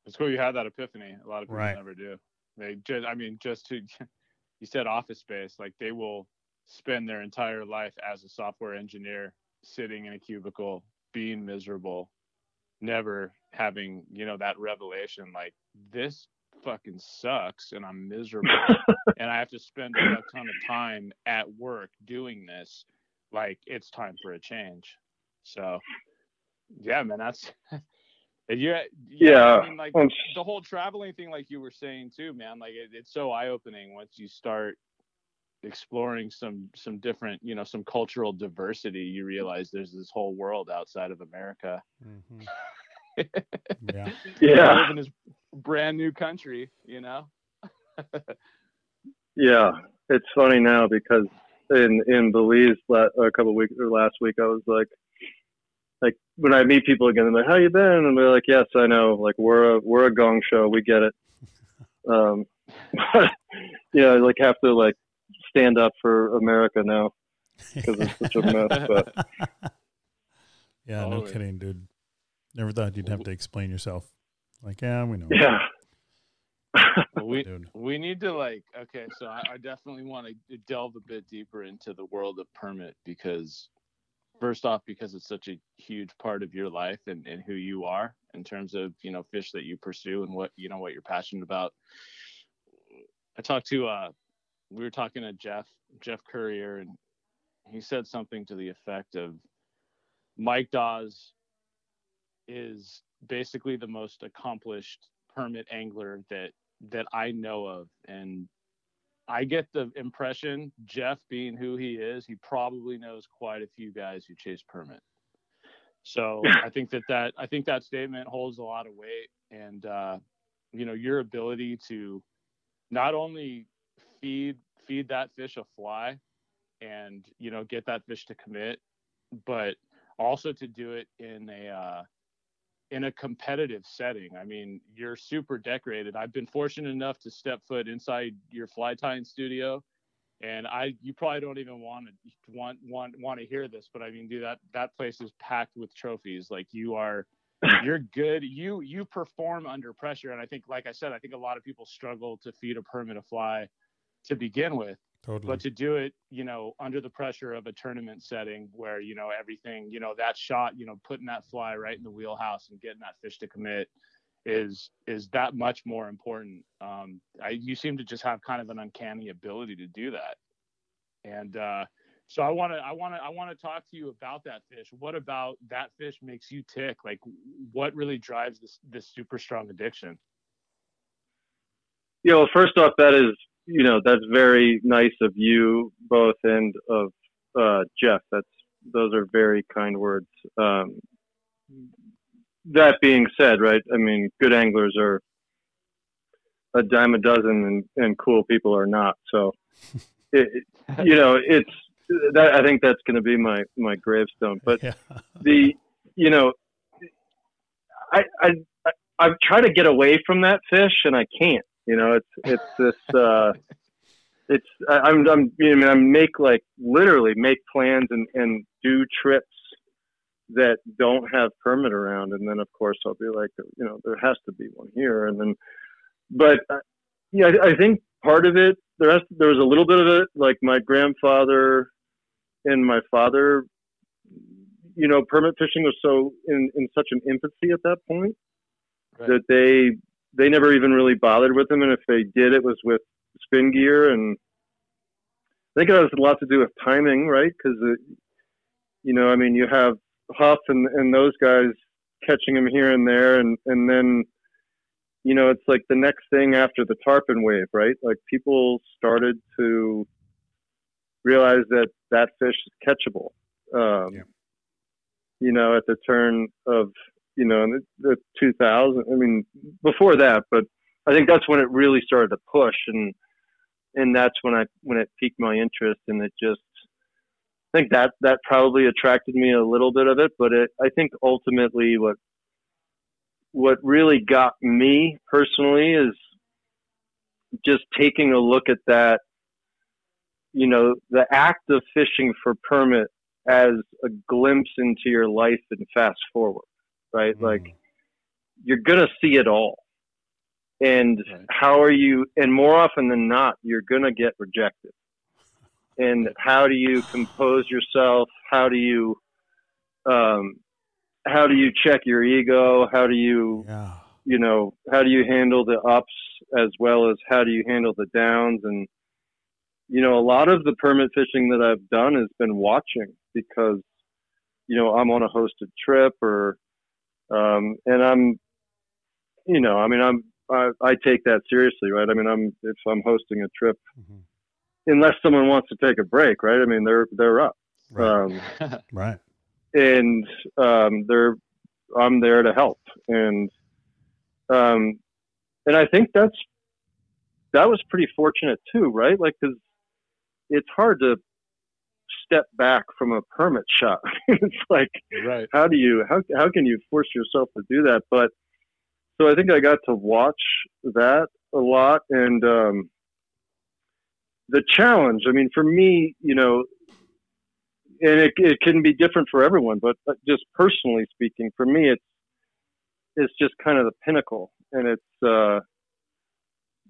It's cool you had that epiphany. A lot of people Right. never do. They just, I mean, just to, you said office space, like they will spend their entire life as a software engineer sitting in a cubicle, being miserable, never having, you know, that revelation like this fucking sucks and I'm miserable and I have to spend a ton of time at work doing this. Like it's time for a change. So, yeah, man, that's and you're Yeah, I mean, like the whole traveling thing, like you were saying too, man. Like it, it's so eye opening once you start exploring some some different, you know, some cultural diversity. You realize there's this whole world outside of America. Mhm. yeah. We yeah, live in this brand new country, you know. yeah. It's funny now because in in Belize a couple weeks or last week, I was like, like when I meet people again, I'm like, "How you been?" And they're like, "Yes, I know. Like we're a we're a gong show. We get it." Um, but yeah, I like have to like stand up for America now because it's such a mess. But yeah, no Totally. kidding, dude. Never thought you'd have to explain yourself. Like, yeah, we know. yeah, Well, we Dude. we need to like okay, so I, I definitely want to delve a bit deeper into the world of permit because first off, because it's such a huge part of your life and, and who you are in terms of you know fish that you pursue and what you know what you're passionate about. I talked to uh we were talking to Jeff Jeff Currier and he said something to the effect of Mike Dawes is basically the most accomplished permit angler that that I know of. And I get the impression Jeff being who he is he probably knows quite a few guys who chase permit. So I think that that I think that statement holds a lot of weight and uh you know your ability to not only feed feed that fish a fly and you know get that fish to commit but also to do it in a uh in a competitive setting. I mean, you're super decorated. I've been fortunate enough to step foot inside your fly tying studio, and I you probably don't even want to want want want to hear this, but I mean, dude, that that place is packed with trophies. Like you are, you're good. You you perform under pressure, and I think, like I said, I think a lot of people struggle to feed a permit a fly to begin with Totally. but to do it you know under the pressure of a tournament setting where you know everything you know that shot you know putting that fly right in the wheelhouse and getting that fish to commit is is that much more important. Um I, you seem to just have kind of an uncanny ability to do that. And uh so i want to i want to i want to talk to you about that fish. What about that fish makes you tick? Like what really drives this this super strong addiction? Yeah, well, first off, that is, you know, that's very nice of you both and of uh, Jeff. That's those are very kind words. Um, that being said, right? I mean, good anglers are a dime a dozen, and, and cool people are not. So, it, you know, it's that. I think that's going to be my my gravestone. But yeah. the you know I, I I I've tried to get away from that fish and I can't. You know, it's it's this uh it's I, I'm I'm you know I make like literally make plans and and do trips that don't have permit around and then of course I'll be like you know there has to be one here and then but uh, yeah I, I think part of it. The rest, there was a little bit of it. Like my grandfather and my father, you know, permit fishing was so in in such an infancy at that point Right. that they they never even really bothered with them, and if they did, it was with spin gear, and I think it has a lot to do with timing, right? Because you know, I mean, you have Huff and and those guys catching them here and there, and and then you know, it's like the next thing after the tarpon wave, right? Like people started to realize that that fish is catchable. Um, Yeah. You know, at the turn of you know in the, the 2000. I mean, before that, but I think that's when it really started to push, and and that's when I when it piqued my interest, and it just I think that that probably attracted me a little bit of it, but it I think ultimately what what really got me personally is just taking a look at that you know the act of fishing for permit as a glimpse into your life and fast forward right? Mm. like you're gonna see it all. And Right. how are you and more often than not you're gonna get rejected. And how do you compose yourself? How do you um, how do you check your ego? How do you yeah. you know how do you handle the ups as well as how do you handle the downs? And you know a lot of the permit fishing that i've done has been watching because you know i'm on a hosted trip or um and i'm you know i mean i'm i, I take that seriously right i mean i'm if i'm hosting a trip Mhm. unless someone wants to take a break right i mean they're they're up Right. um right. and um, they're I'm there to help, and um, and I think that's that was pretty fortunate too, right? Like, because it's hard to step back from a permit shop. it's like, right. how do you how how can you force yourself to do that? But so I think I got to watch that a lot, and um, the challenge. I mean, for me, you know, and it, it can be different for everyone, but uh, just personally speaking, for me, it's it's just kind of the pinnacle, and it's uh,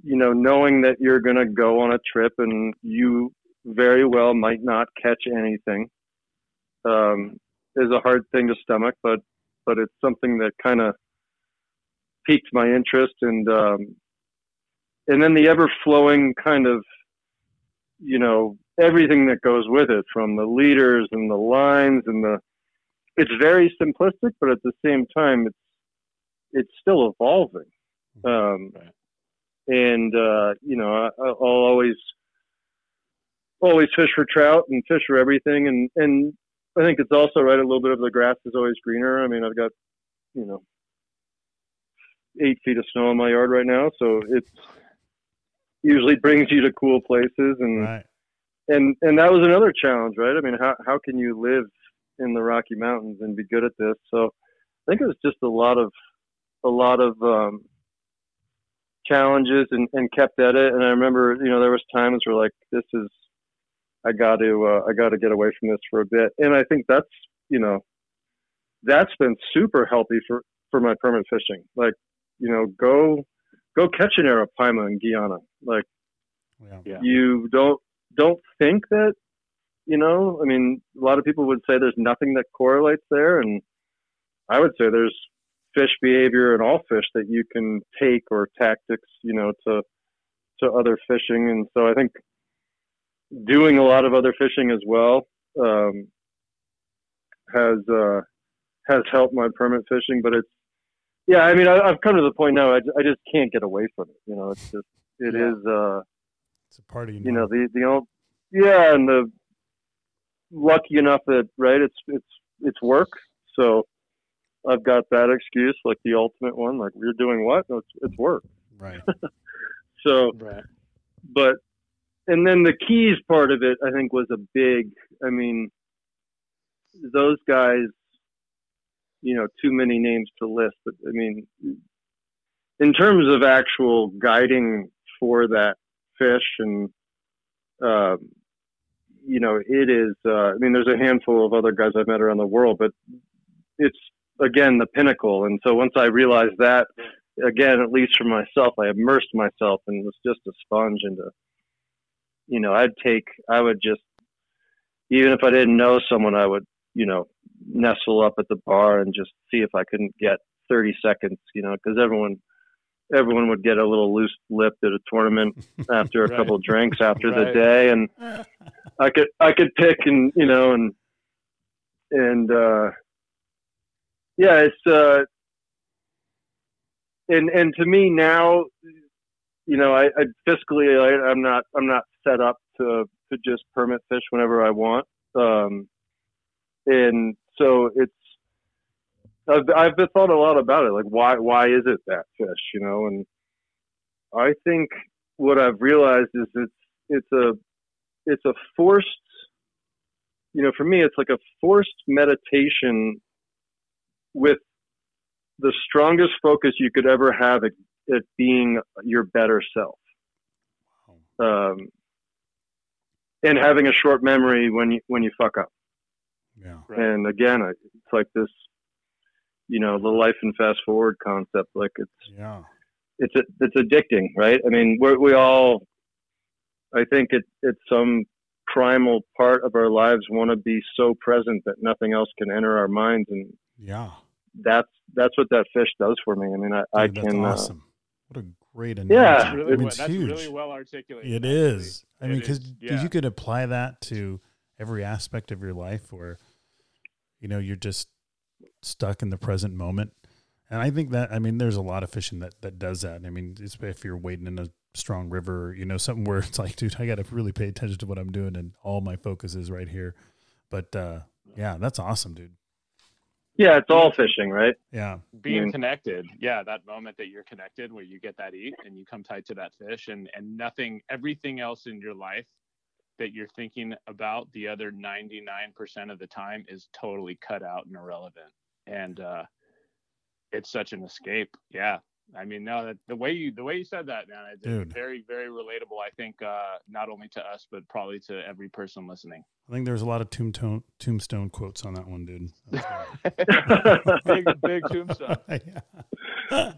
you know knowing that you're going to go on a trip and you very well might not catch anything. Um, is a hard thing to stomach, but but it's something that kind of piqued my interest, and um, and then the ever flowing kind of you know everything that goes with it from the leaders and the lines and the it's very simplistic but at the same time it's it's still evolving. Um Right. and uh you know I, i'll always always fish for trout and fish for everything and and i think it's also right a little bit of the grass is always greener i mean i've got you know eight feet of snow in my yard right now so it's usually brings you to cool places and Right. and and that was another challenge, right? I mean, how how can you live in the Rocky Mountains and be good at this? So I think it was just a lot of a lot of um, challenges and, and kept at it. And I remember, you know, there was times where like this is I got to uh, I got to get away from this for a bit. And I think that's you know that's been super healthy for for my permit fishing. Like you know, go go catch an arapaima in Guyana. Like Yeah. Yeah. you don't don't think that you know i mean a lot of people would say there's nothing that correlates there and i would say there's fish behavior in all fish that you can take or tactics you know to to other fishing and so i think doing a lot of other fishing as well um, has uh, has helped my permit fishing but it's yeah i mean I, i've come to the point now I, I just can't get away from it you know it's just it Yeah. is uh It's a part of you. you know the the old yeah and the lucky enough that right it's it's it's work so i've got that excuse like the ultimate one like you're doing what no, it's, it's work right. so Right. but and then the keys part of it i think was a big i mean those guys you know too many names to list but i mean in terms of actual guiding for that fish and um, you know it is uh, i mean there's a handful of other guys i've met around the world but it's again the pinnacle. And so once i realized that again, at least for myself, I immersed myself and was just a sponge into, you know, I'd take, I would just, even if I didn't know someone, I would, you know, nestle up at the bar and just see if I couldn't get 30 seconds, you know, because everyone, everyone would get a little loose lipped at a tournament after a Right. couple drinks after the day. And I could, I could pick and, you know, and, and, uh, yeah, it's, uh, and and to me now, you know, I, I fiscally I, I'm not I'm not set up to to just permit fish whenever I want, um, and so it's I've I've thought a lot about it, like why why is it that fish, you know, and I think what I've realized is it's it's a it's a forced you know for me it's like a forced meditation with the strongest focus you could ever have at, at being your better self. Um, and having a short memory when you when you fuck up. Yeah. Right. And again, it's like this, you know, the life and fast forward concept. Like it's Yeah. it's it's addicting, right? I mean, we're, we all, I think it it's some primal part of our lives want to be so present that nothing else can enter our minds, and Yeah. that's that's what that fish does for me. I mean, I, I Dude, that's can. uh, awesome. what a great Yeah. analogy. That's I really, mean, well, it's that's huge. really well articulated. It is. I It mean, because yeah. you could apply that to every aspect of your life where, you know, you're just stuck in the present moment. And I think that, I mean, there's a lot of fishing that, that does that. I mean, it's if you're wading in a strong river, you know, something where it's like, dude, I got to really pay attention to what I'm doing and all my focus is right here. But, uh, yeah, that's awesome, dude. Yeah, it's all fishing, right? Yeah. being Mm. connected yeah that moment that you're connected where you get that eat and you come tight to that fish and and nothing everything else in your life that you're thinking about the other 99% of the time is totally cut out and irrelevant and uh it's such an escape yeah i mean no that the way you the way you said that man it's Dude. very very relatable i think uh not only to us but probably to every person listening I think there's a lot of tombstone, tombstone quotes on that one, dude. Big big tombstone yeah.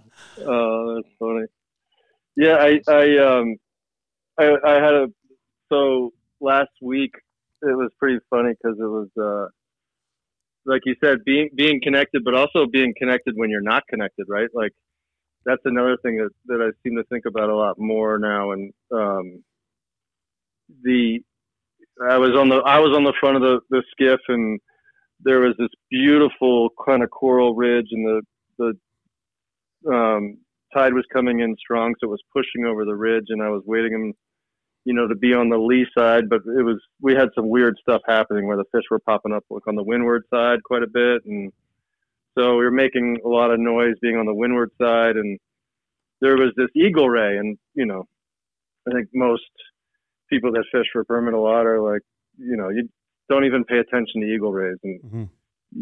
Oh, that's funny. Yeah, I, I, um, I, I had a, so last week it was pretty funny because it was, uh, like you said, being, being connected, but also being connected when you're not connected, right? Like that's another thing that, that I seem to think about a lot more now. And, um, the, I was on the, I was on the front of the, the skiff and there was this beautiful kind of coral ridge and the, the, um, tide was coming in strong, so it was pushing over the ridge, and I was waiting you know, to be on the lee side. But it was we had some weird stuff happening where the fish were popping up like on the windward side quite a bit, and so we were making a lot of noise being on the windward side, and there was this eagle ray, and you know, I think most people that fish for permit a lot are like, you know, you don't even pay attention to eagle rays, and Mhm.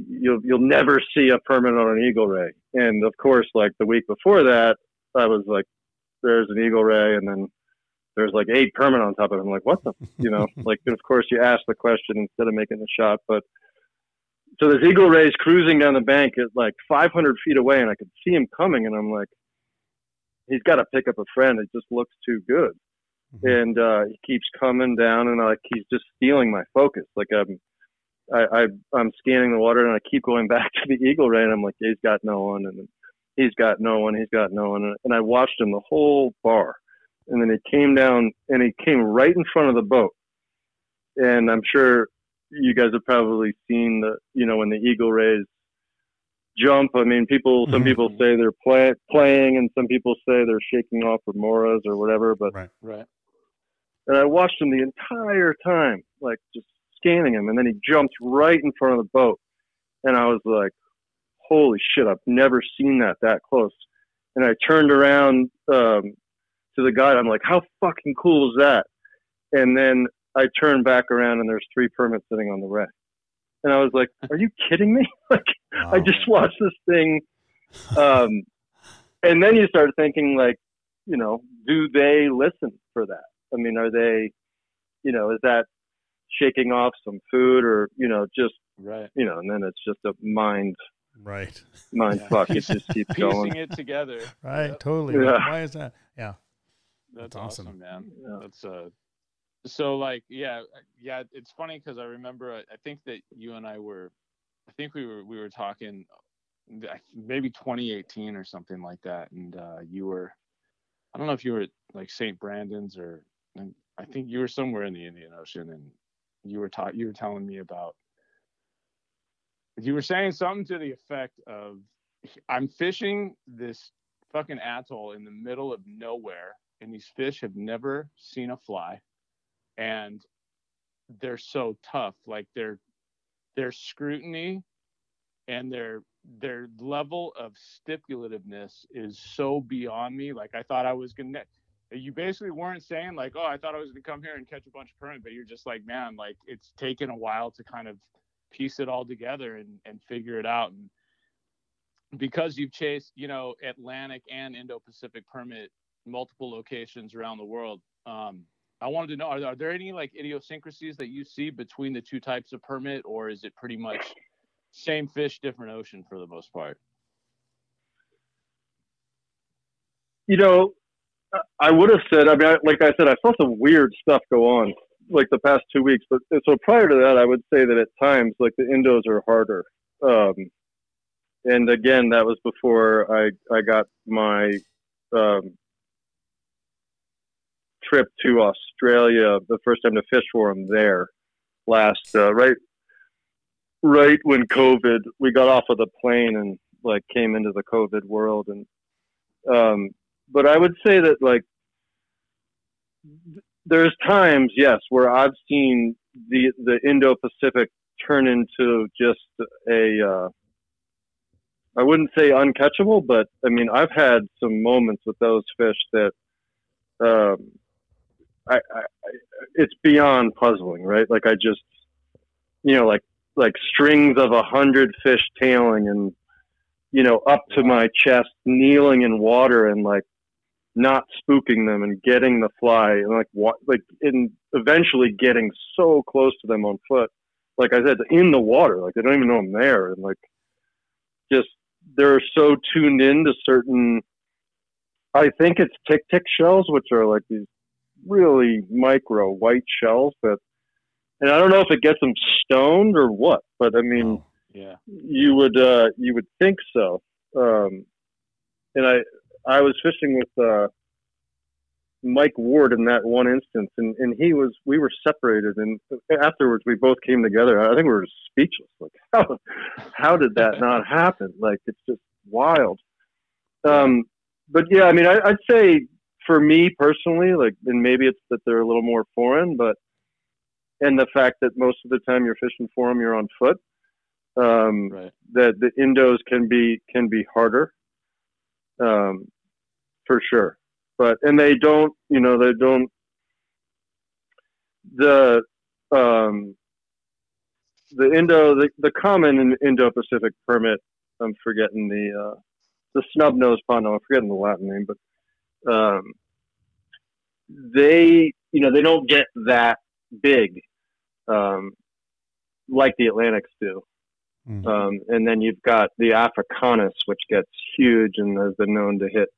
you'll you'll never see a permit on an eagle ray. And of course, like the week before that, I was like, "There's an eagle ray," and then there's like eight permit on top of it. I'm like, "What the?" You know, like of course you ask the question instead of making the shot. But so this eagle ray's cruising down the bank at like 500 feet away, and I could see him coming, and I'm like, "He's got to pick up a friend. It just looks too good." Mhm. and uh, he keeps coming down, and like he's just stealing my focus. Like I'm, I, I I'm scanning the water, and I keep going back to the eagle ray, and I'm like, he's got no one, and he's got no one, he's got no one, and I watched him the whole bar, and then he came down, and he came right in front of the boat, and I'm sure you guys have probably seen the, you know, when the eagle rays jump. I mean, people, some Mhm. people say they're play, playing, and some people say they're shaking off remoras or whatever, but Right. right and I watched him the entire time, like just scanning him, and then he jumped right in front of the boat, and I was like, "Holy shit! I've never seen that that close." And I turned around um, to the guide. I'm like, "How fucking cool is that?" And then I turned back around, and there's three permits sitting on the ray, and I was like, "Are you kidding me?" like, I just watched this thing, um, and then you start thinking, like, you know, do they listen for that? I mean, are they, you know, is that shaking off some food or, you know, just, right you know, and then it's just a mind, Right. mind Yeah. fuck. It just keeps Piecing going. it together. Right. Yep. Totally. Yeah. Why is that? Yeah. That's, That's awesome. awesome. man. Yeah. That's uh so like yeah, yeah, it's funny cuz I remember I I think that you and I were I think we were we were talking maybe 2018 or something like that and uh you were I don't know if you were at like St. Brandon's or I think you were somewhere in the Indian Ocean and you were taught you were telling me about you were saying something to the effect of I'm fishing this fucking atoll in the middle of nowhere and these fish have never seen a fly and they're so tough. Like their their scrutiny and their their level of stipulativeness is so beyond me. Like i thought i was gonna you basically weren't saying like oh i thought i was gonna come here and catch a bunch of permit but you're just like man like it's taken a while to kind of piece it all together and and figure it out. And because you've chased you know atlantic and indo-pacific permit multiple locations around the world um i wanted to know are, are there any like idiosyncrasies that you see between the two types of permit or is it pretty much same fish different ocean for the most part You know, I- would have said. I mean, I, like I said, I saw some weird stuff go on like the past two weeks. But so prior to that, I would say that at times, like the Indos are harder. Um, and again, that was before I I got my um, trip to Australia, the first time to fish for them there last uh, right right when COVID we got off of the plane and like came into the COVID world and um but I would say that like there's times yes where I've seen the the Indo-Pacific turn into just a uh I wouldn't say uncatchable but I mean I've had some moments with those fish that um I, I, it's beyond puzzling, right? Like I just, you know, like like strings of a hundred fish tailing and, you know, up to my chest, kneeling in water and like not spooking them and getting the fly and like what like in eventually getting so close to them on foot. Like I said, in the water, like they don't even know I'm there, and like just they're so tuned in to certain. I think it's tick tick shells, which are like these really micro white shells that and I don't know if it gets them stoned or what, but I mean Wow. yeah you would uh you would think so. Um and I I was fishing with uh Mike Ward in that one instance and, and he was we were separated and afterwards we both came together. I think we were speechless. Like how how did that not happen? Like it's just wild. Um but yeah, I mean I, I'd say for me personally, like, and maybe it's that they're a little more foreign, but and the fact that most of the time you're fishing for them, you're on foot. Um, right that the Indos can be can be harder, um, for sure. But and they don't, you know, they don't. The um, the Indo the, the common Indo Pacific permit. I'm forgetting the uh, the snub nose pond. I'm forgetting the Latin name, but um, they you know they don't get that big um, like the Atlantics do. Mhm. Um, and then you've got the Africanus, which gets huge and has been known to hit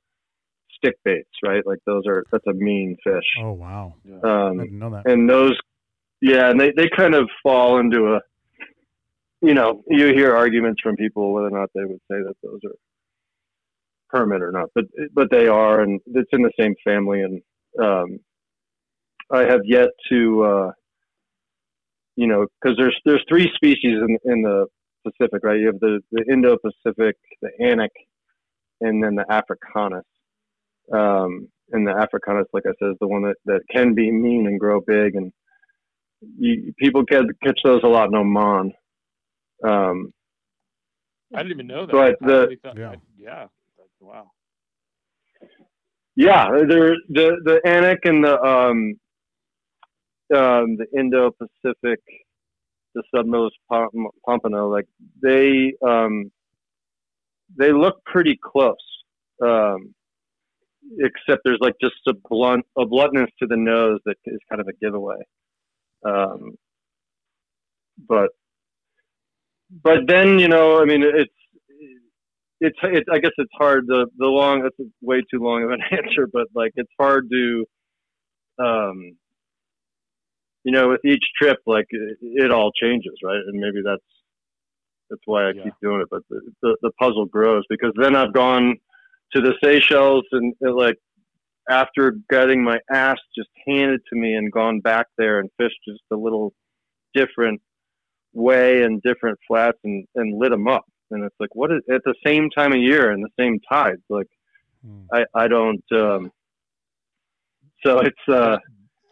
stick baits, right? Like those are that's a mean fish. oh wow. yeah I Um, didn't know that. and those, yeah, and they they kind of fall into a, you know, you hear arguments from people whether or not they would say that those are permit or not, but but they are, and it's in the same family, and um, I have yet to, uh, you know, because there's there's three species in in the Pacific, right? You have the the Indo-Pacific, the Anak, and then the Africanus. Um, and the Africanus, like I said, is the one that, that can be mean and grow big, and you, people get catch those a lot in Oman. Um, i didn't even know that But I the- really thought- Yeah. I- yeah wow yeah, they're the the Anak and the um, um, the Indo-Pacific, the snubnose pompano, like they um, they look pretty close. Um, except there's like just a blunt a bluntness to the nose that is kind of a giveaway. Um, but but then you know, I mean, it's it's it's I guess it's hard the the long that's way too long of an answer, but like it's hard to um you know with each trip like it, it all changes right and maybe that's that's why I Yeah. keep doing it but the, the the puzzle grows because then I've gone to the Seychelles and, and like after getting my ass just handed to me and gone back there and fished just a little different way and different flats and, and lit them up. And it's like, what is at the same time of year and the same tides? Like, Hmm. I, I don't, um, so it's, uh,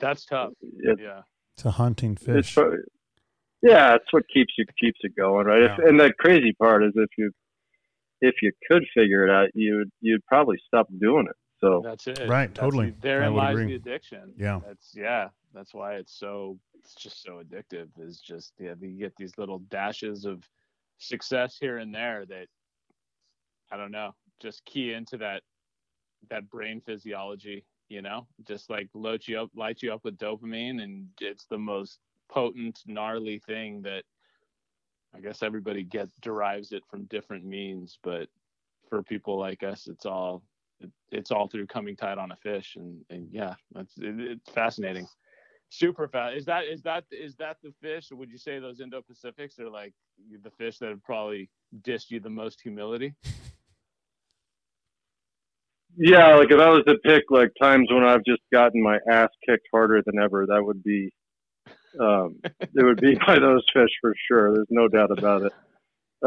That's tough. it, Yeah. It's a hunting fish. pro- yeah, it's what keeps you, keeps it going. Right. If, and the crazy part is if you, if you could figure it out, you'd, you'd probably stop doing it. So That's it. Right, That's totally. the- therein lies agree. the addiction. Yeah. That's yeah. That's why it's so it's just so addictive. Is just yeah, you get these little dashes of success here and there that I don't know, just key into that that brain physiology, you know, just like load you up, light you up with dopamine, and it's the most potent, gnarly thing that I guess everybody gets derives it from different means, but for people like us, it's all it, it's all through coming tight on a fish, and, and yeah, that's it, it's fascinating. Super fast. Is that is that is that the fish? Or would you say those Indo Pacifics are like the fish that have probably dished you the most humility? yeah, like if I was to pick like times when I've just gotten my ass kicked harder than ever, that would be, um, it would be by those fish for sure. There's no doubt about it.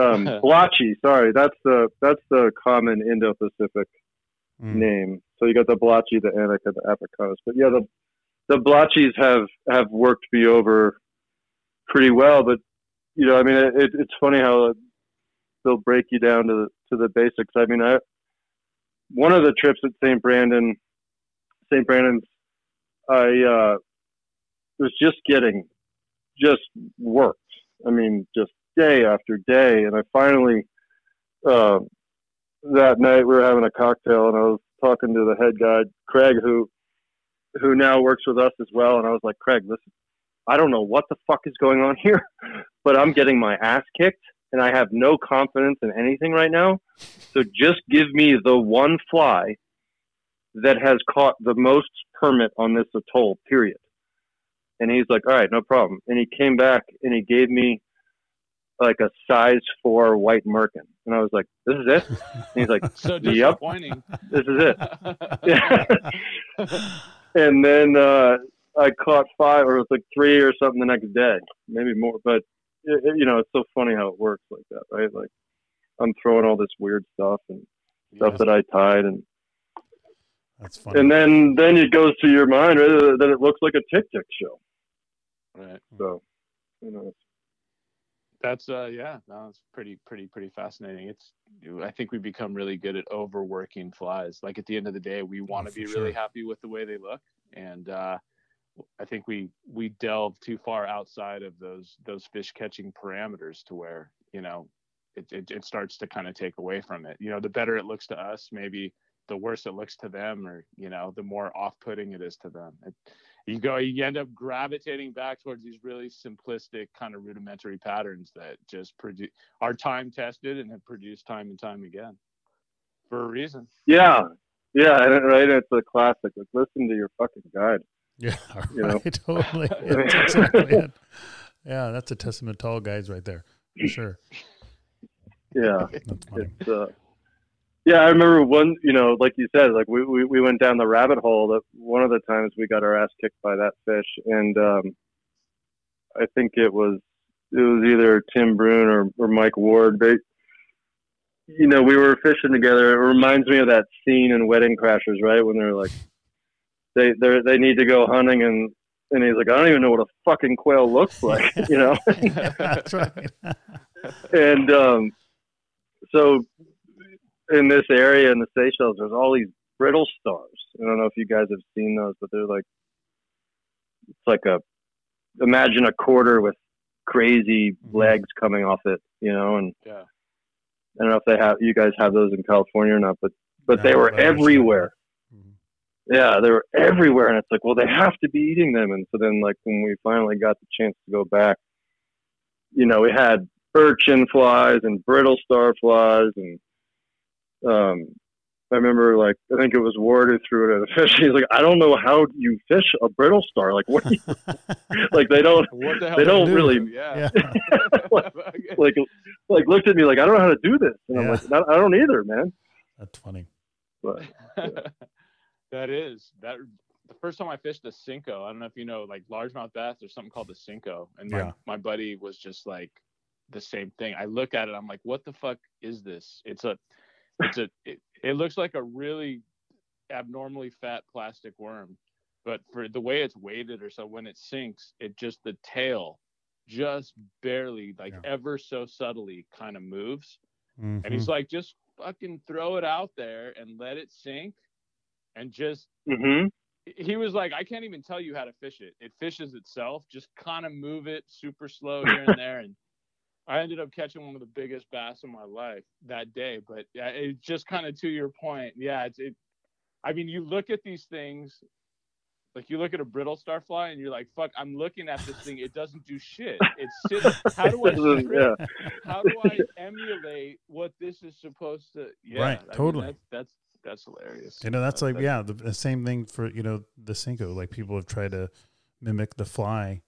Um, blotchy, sorry, that's the that's the common Indo-Pacific Mm. name. So you got the blotchy, the anak, and the apricot. But yeah, the the blotchies have have worked me over pretty well. But you know, I mean, it, it's funny how they'll break you down to the to the basics. I mean, I one of the trips at St. Brandon, St. Brandon's, I uh, was just getting just worked. I mean, just day after day, and I finally. Uh, that night we were having a cocktail and I was talking to the head guide, Craig, who who now works with us as well, and I was like, Craig, listen, I don't know what the fuck is going on here, but I'm getting my ass kicked and I have no confidence in anything right now. So just give me the one fly that has caught the most permit on this atoll, period. And he's like, All right, no problem. And he came back and he gave me like a size four white merkin. And I was like, This is it? And he's like, So Yep. disappointing. This is it. And then uh, I caught five, or it was like three or something the next day, maybe more. But it, it- you know, it's so funny how it works like that, right? Like I'm throwing all this weird stuff and stuff that I tied, and That's funny. and then then it goes to your mind right, that it looks like a tick tick show. right. So you know, That's uh yeah, no, it's pretty pretty pretty fascinating. It's I think we become really good at overworking flies. Like at the end of the day, we want to for be really happy with the way they look, and uh, I think we we delve too far outside of those those fish catching parameters to where you know it it, it starts to kind of take away from it. You know, the better it looks to us, maybe the worse it looks to them, or you know, the more off-putting it is to them. It, you go you end up gravitating back towards these really simplistic kind of rudimentary patterns that just produce are time tested and have produced time and time again for a reason yeah, yeah, and- right. It's a classic. Like listen to your fucking guide. yeah, you know. Totally. That's exactly it. Yeah, that's a testament to all guys right there. For sure. Yeah. That's funny. it's uh yeah i remember one you know like you said like we, we we went down the rabbit hole that one of the times we got our ass kicked by that fish. And um i think it was it was either tim brune or, or mike ward. They you know we were fishing together. It reminds me of that scene in wedding crashers right? When they're like they they they need to go hunting and and he's like i don't even know what a fucking quail looks like you know? Yeah, that's right. and um, so in this area in the Seychelles, there's all these brittle stars. I don't know if you guys have seen those, but they're like it's like a imagine a quarter with crazy Mhm. legs coming off it, you know. And yeah I don't know if they have you guys have those in California or not, but but they were but I understand. everywhere. Mhm. Yeah, they were everywhere, and it's like, well, they have to be eating them. And so then, like when we finally got the chance to go back, you know, we had urchin flies and brittle star flies and um, I remember like I think it was Ward who threw it at a fish. He's like, I don't know how you fish a brittle star. Like what? do you- like they don't What the hell? They do don't you really- do? Yeah. like, like like looked at me like I don't know how to do this, and I'm like I I don't either, man. That's funny. But that is that. The first time I fished a Senko, I don't know if you know, like largemouth bass. There's something called the Senko, and my Yeah. my buddy was just like the same thing. I look at it, I'm like, what the fuck is this? It's a, it's a, it, it looks like a really abnormally fat plastic worm, but for the way it's weighted or so, when it sinks, it just the tail just barely, like Yeah. ever so subtly, kind of moves. Mhm. And he's like, just fucking throw it out there and let it sink. And just, hmm he was like, I can't even tell you how to fish it. It fishes itself. Just kind of move it super slow here and there. And I ended up catching one of the biggest bass in my life that day. But yeah, it just kind of to your point. Yeah, it's, it, I mean, you look at these things, like you look at a brittle starfly and you're like, fuck, I'm looking at this thing. It doesn't do shit. It's sitting. How do I strip yeah. how do I emulate what this is supposed to? Yeah, Right, I mean, totally. that's, that's that's hilarious. You know, that's Uh, like yeah, the, the same thing for you know the Senko. Like people have tried to mimic the fly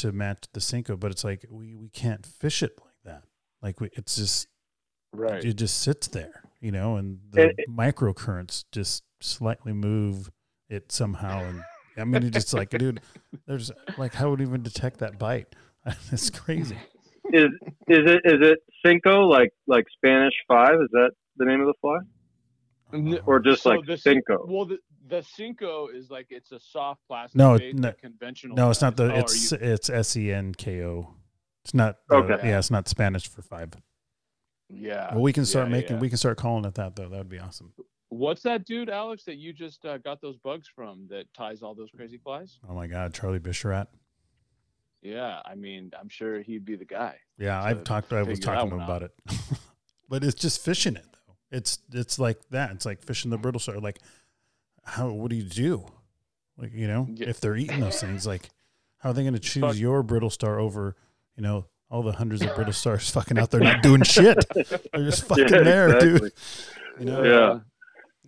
to match the Senko, but it's like we we can't fish it like that. Like we, it's just right. it just sits there, you know, and the It- microcurrents just slightly move it somehow. And I mean, it's just like, dude, there's like, how would you even detect that bite? it's crazy. Is is it is it cinco like like Spanish five? Is that the name of the fly, N- or just So like the cin- cinco? Well, the the Senko is like it's a soft plastic. No, bait no- conventional. No, it's not the. oh, it's you- it's S E N K O. It's not. the- Okay. Yeah, it's not Spanish for five. yeah. Well, we can start yeah, making. yeah. We can start calling it that though. That would be awesome. What's that dude, Alex, that you just uh, got those bugs from that ties all those crazy flies? Oh my God, Charlie Bisharat. Yeah, I mean, I'm sure he'd be the guy. Yeah, I've talked. I was talking to him one about it, but it's just fishing it though. It's it's like that. It's like fishing the brittle star. Like, how? What do you do? Like you know, Yeah. if they're eating those things, like, how are they going to choose Fuck. your brittle star over, you know, all the hundreds of brittle stars fucking out there not doing shit? They're just fucking Yeah, there, exactly. dude. You know, Yeah.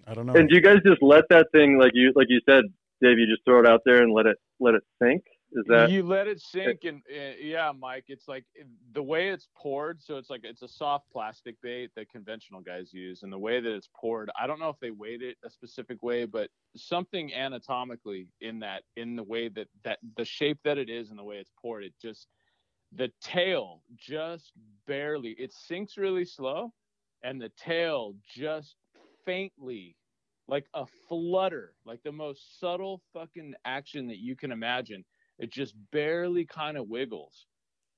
I don't know. And do you guys just let that thing like you like you said, Dave? You just throw it out there and let it let it sink. Is that you let it sink and uh, yeah mike it's like the way it's poured so it's like it's a soft plastic bait that conventional guys use and the way that it's poured i don't know if they weighed it a specific way but something anatomically in that in the way that that the shape that it is and the way it's poured it just the tail just barely it sinks really slow and the tail just faintly like a flutter like the most subtle fucking action that you can imagine it just barely kind of wiggles.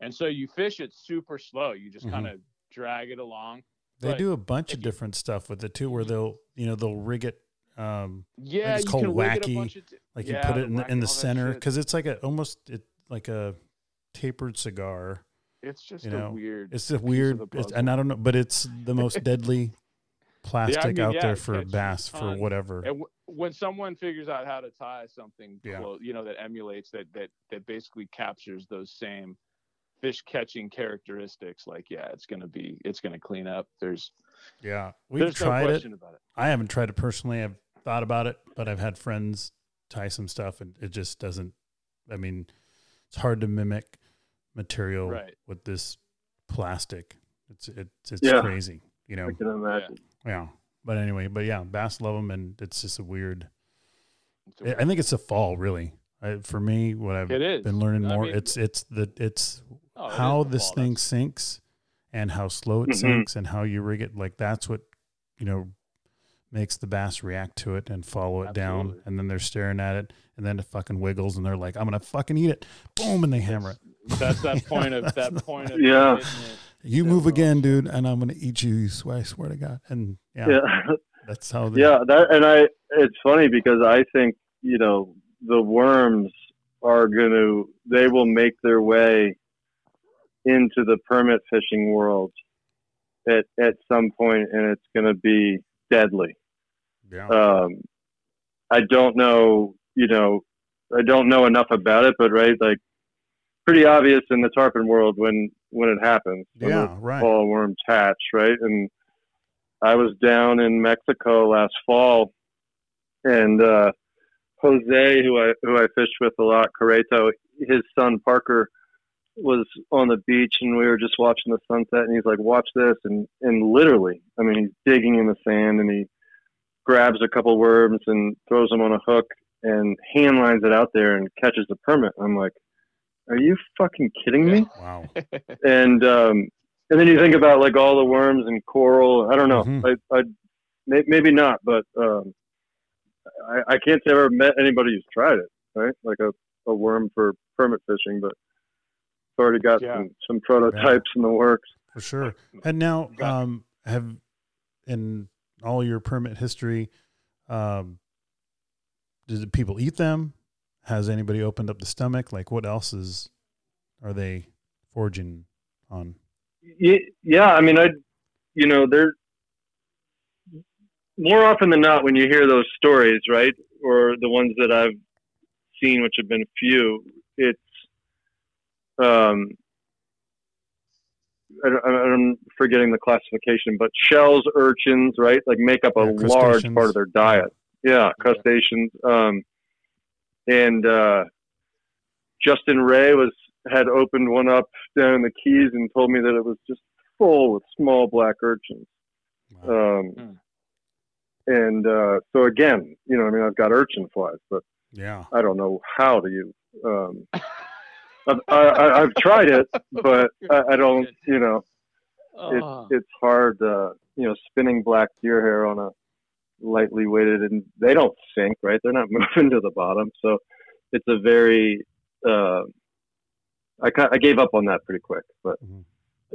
And so you fish it super slow. You just Mhm. kind of drag it along. They But do a bunch of you- different stuff with it too, where they'll you know they'll rig it, um, Yeah, it's called it wacky, t- like Yeah, you put it in the, in the center because it's like a almost it like a tapered cigar. It's just you a know, weird. It's a weird, it's, and I don't know, but it's the most deadly plastic mean, out yeah, there for bass for whatever. W- when someone figures out how to tie something, Yeah. clo- you know, that emulates that that that basically captures those same fish catching characteristics, like yeah, it's gonna be, it's gonna clean up. There's, Yeah, we've there's no tried it. about it. I haven't tried it personally. I've thought about it, but I've had friends tie some stuff, and it just doesn't. I mean, it's hard to mimic material Right. with this plastic. It's it's it's Yeah. crazy, you know. I can imagine. Yeah, but anyway, but yeah, bass love them, and it's just a weird. It's a- I think it's a fall, really. I, for me, what I've It is. been learning I more, mean- it's it's the it's oh, how the this fall. thing That's- sinks and how slow it Mhm. sinks and how you rig it like that's what you know makes the bass react to it and follow it down and then they're staring at it and then it fucking wiggles and they're like i'm gonna fucking eat it boom and they hammer it That's that point of that point of Yeah. You move again dude and i'm gonna eat you, you swear i swear to god and yeah, Yeah. that's how they, yeah that and i it's funny because i think you know the worms are going to they will make their way into the permit fishing world at at some point and it's going to be deadly yeah. um i don't know you know i don't know enough about it but right like pretty obvious in the tarpon world when when it happens yeah right fall worms hatch right and I was down in Mexico last fall, and uh, Jose, who I who I fished with a lot, Carreto, his son Parker was on the beach, and we were just watching the sunset, and he's like, "Watch this!" and and literally, I mean, he's digging in the sand, and he grabs a couple worms and throws them on a hook, and hand lines it out there and catches the permit. I'm like, "Are you fucking kidding me?" Wow. and um, and then you think about like all the worms and coral. I don't know. Mhm. I, I may, maybe not, but um, I, I can't say I've ever met anybody who's tried it. Right, like a, a worm for permit fishing, but I've already got Yeah. some, some prototypes in the works. For sure. And now, um, have in all your permit history, um, did people eat them? Has anybody opened up the stomach? Like, what else is are they foraging on? Yeah, I mean, I, you know, they're more often than not when you hear those stories, right, or the ones that I've seen, which have been few, it's, um, I, I'm forgetting the classification, but shells, urchins, right, like make up a Yeah, large part of their diet. Yeah, crustaceans. Um, and uh, Justin Ray was had opened one up down in the Keys and told me that it was just full with small black urchins. Wow. Um, Hmm. And uh, so again, you know, I mean, I've got urchin flies, but yeah. I don't know how to use. Um, I've, I, I, I've tried it, but I, I don't. You know, it's Oh, it's hard. Uh, you know, spinning black deer hair on a lightly weighted, and they don't sink, right? They're not moving to the bottom, so it's a very. Uh, I I gave up on that pretty quick, but Mhm.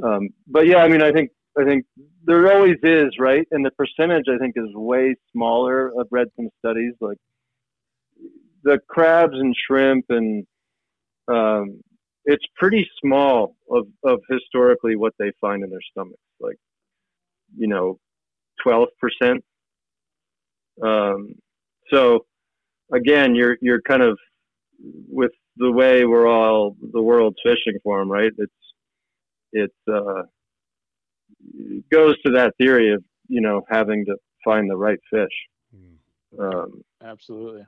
um, but yeah, I mean, I think I think there always is, right? And the percentage I think is way smaller. I've read some studies like the crabs and shrimp and um, it's pretty small of, of historically what they find in their stomachs, like you know, twelve percent. Um, so again, you're you're kind of with the way we're all the world's fishing for them, right? It's it's uh, it goes to that theory of you know having to find the right fish. Mm. Um, absolutely.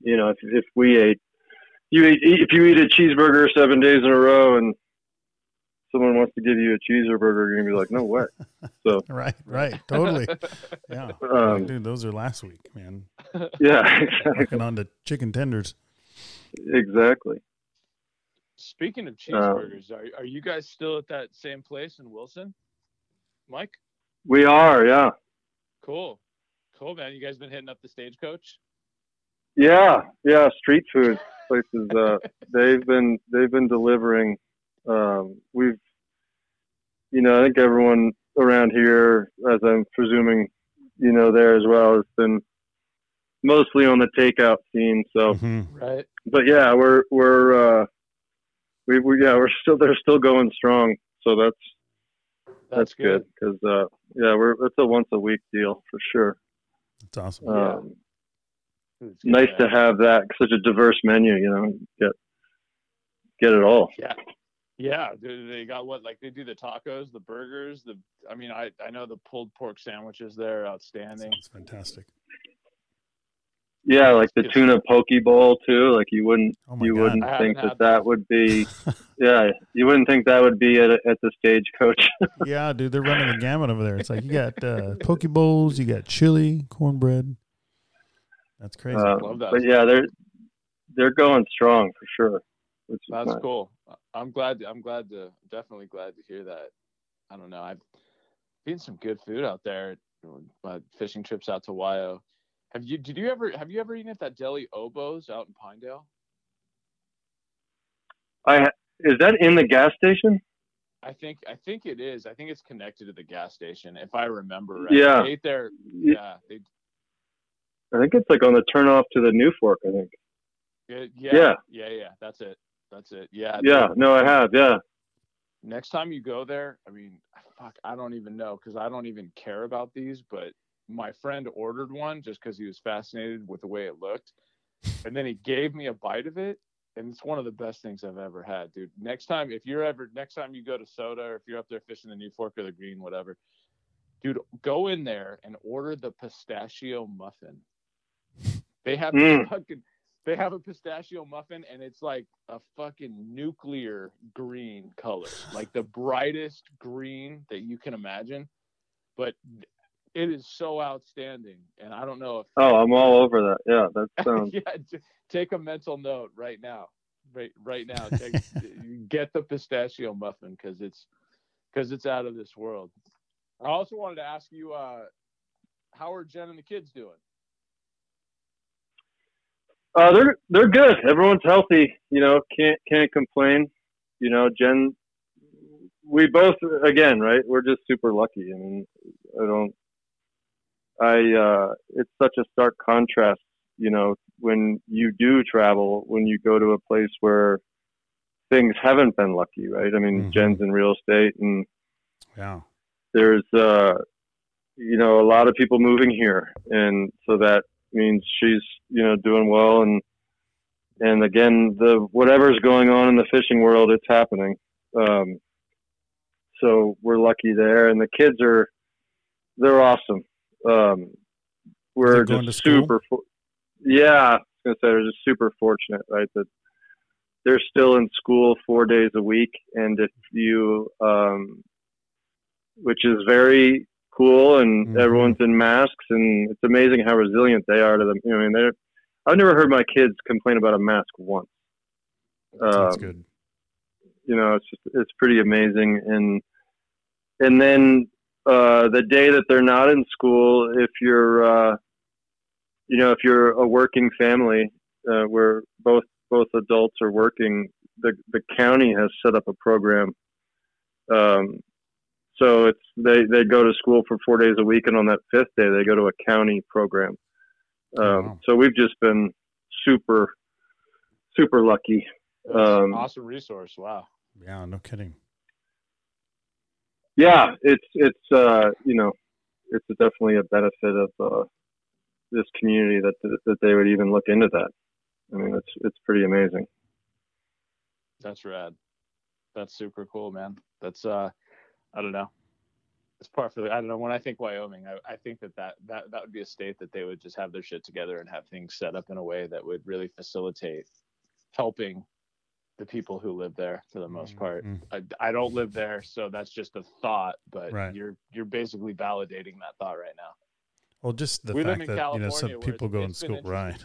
you know, if if we ate, you eat if you eat a cheeseburger seven days in a row, and someone wants to give you a cheeseburger, you're gonna be like, no way. So Right. Right. Totally. Yeah. Um, dude, those are last week, man. yeah, exactly. Working on the chicken tenders. exactly. Speaking of Um, cheeseburgers, are are you guys still at that same place in Wilson, Mike? We are, yeah, Cool, cool, man. You guys been hitting up the stagecoach? yeah, yeah. Street food places. Uh, they've been they've been delivering. Um, we've, you know, I think everyone around here, as I'm presuming, you know, there as well, has been mostly on the takeout scene. So. Mhm. Right. but yeah, we're we're uh, we we yeah we're still they're still going strong. So that's that's, good because uh, yeah we're it's a once a week deal for sure. That's awesome. Yeah. Um, It's nice to have that such a diverse menu. You know, get get it all. Yeah. Yeah, they, they got what like they do the tacos, the burgers, the I mean I I know the pulled pork sandwiches there are outstanding. It's fantastic. Yeah, like the tuna poke bowl too. Like you wouldn't Oh you God. wouldn't think that that that. would be yeah you wouldn't think that would be at a, at the stagecoach. yeah, dude, they're running the gamut over there. It's like you got uh, poke bowls, you got chili, cornbread. That's crazy. Uh, Love that. but yeah, they're they're going strong for sure. That's nice. cool. I'm glad. To, I'm glad to definitely glad to hear that. I don't know. I've seen some good food out there. Uh, fishing trips out to Wyo. Have you? Did you ever? Have you ever eaten at that deli Oboes out in Pinedale? I is that in the gas station? I think. I think it is. I think it's connected to the gas station, if I remember right. Yeah. They ate there. Yeah. They. I think it's like on the turn off to the New Fork. I think. Yeah. Yeah. Yeah. Yeah. yeah that's it. That's it. Yeah. Yeah. No, I have. Yeah. next time you go there, I mean, fuck, I don't even know because I don't even care about these, but my friend ordered one just because he was fascinated with the way it looked. And then he gave me a bite of it. And it's one of the best things I've ever had, dude. Next time, if you're ever, next time you go to Soda or if you're up there fishing the New Fork or the Green, whatever, dude, go in there and order the pistachio muffin. They have Mm. fucking they have a pistachio muffin and it's like a fucking nuclear green color, like the brightest green that you can imagine. But it is so outstanding, and I don't know if Oh, I'm all over that. Yeah, that sounds. yeah, take a mental note right now. Right, right now. Take, get the pistachio muffin because it's because it's out of this world. I also wanted to ask you, uh, how are Jen and the kids doing? Uh, they're they're good. Everyone's healthy. You know, can't can't complain. You know, Jen. We both again, right? We're just super lucky. I mean, I don't. I. uh It's such a stark contrast. You know, when you do travel, when you go to a place where things haven't been lucky, right? I mean, Mhm. Jen's in real estate, and Yeah. there's uh you know a lot of people moving here and so that means she's you know doing well. And and again the whatever's going on in the fishing world it's happening. Um so we're lucky there. And the kids are they're awesome. Um we're going just to school? super for- yeah I was gonna say we're just super fortunate right? That they're still in school four days a week. And if you um which is very cool and Mhm. everyone's in masks and it's amazing how resilient they are to them. You know, I mean, they're, I've never heard my kids complain about a mask once. That's Um, good. You know, it's just, it's pretty amazing. And, and then, uh, the day that they're not in school, if you're, uh, you know, if you're a working family, uh, where both, both adults are working, the, the county has set up a program, um, so it's they they go to school for four days a week, and on that fifth day they go to a county program. Um, Wow. So we've just been super super lucky. Um, awesome resource. Wow. Yeah, no kidding. Yeah, it's it's uh, you know it's definitely a benefit of uh, this community that that they would even look into that. I mean, it's it's pretty amazing. That's rad. That's super cool, man. That's uh, I don't know. It's part for the. I don't know. When I think Wyoming, I, I think that, that that that would be a state that they would just have their shit together and have things set up in a way that would really facilitate helping the people who live there for the most part. Mhm. I, I don't live there, so that's just a thought. But Right. you're you're basically validating that thought right now. Well, just the We fact in that you know some people go in school. Right.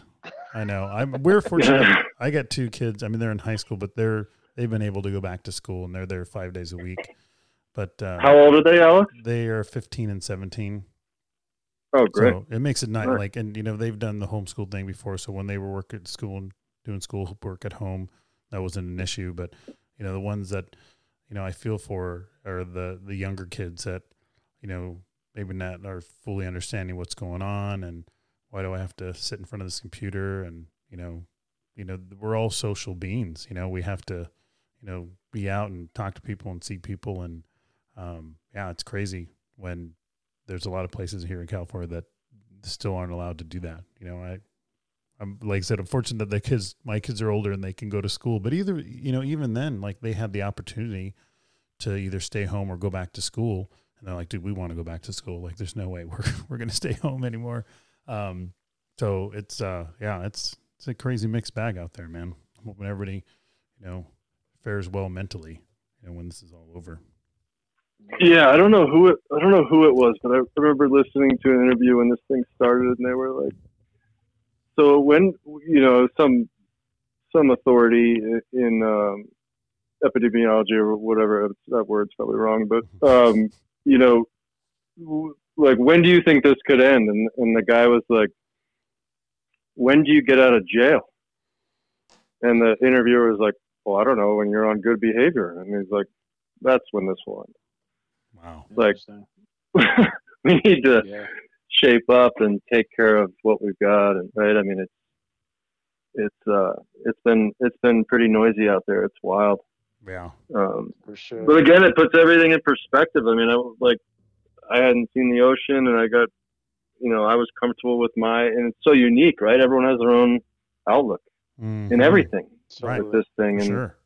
I know. I'm. We're fortunate. I got two kids. I mean, they're in high school, but they're they've been able to go back to school, and they're there five days a week. But uh, How old are they, Alex? they are 15 and 17. Oh, great. So it makes it not Right. like, and you know, they've done the homeschool thing before. So when they were working at school and doing school work at home, that wasn't an issue. But you know, the ones that you know I feel for are the the younger kids that you know maybe not are fully understanding what's going on and why do I have to sit in front of this computer and you know, you know, we're all social beings. You know, we have to you know be out and talk to people and see people and um, yeah, it's crazy when there's a lot of places here in California that still aren't allowed to do that. You know, I, I'm like I said, I'm fortunate that the kids, my kids are older and they can go to school. But either, you know, even then, like they had the opportunity to either stay home or go back to school. And they're like, dude, we want to go back to school. Like, there's no way we're we're gonna stay home anymore. Um, so it's uh, yeah, it's it's a crazy mixed bag out there, man. I'm hoping everybody, you know, fares well mentally, you know, when this is all over. Yeah, I don't know who it. I don't know who it was, but I remember listening to an interview when this thing started, and they were like, "So when you know some some authority in um, epidemiology or whatever that word's probably wrong, but um, you know, like when do you think this could end?" And and the guy was like, "When do you get out of jail?" And the interviewer was like, "Well, I don't know. When you're on good behavior." And he's like, "That's when this will end." Wow. Like- we need to yeah. shape up and take care of what we've got and right i mean it's it's uh it's been it's been pretty noisy out there it's wild Yeah. um for sure. but again it puts everything in perspective i mean i like i hadn't seen the ocean and i got you know i was comfortable with my and it's so unique right everyone has their own outlook in Mhm. everything Right. with this thing and Sure.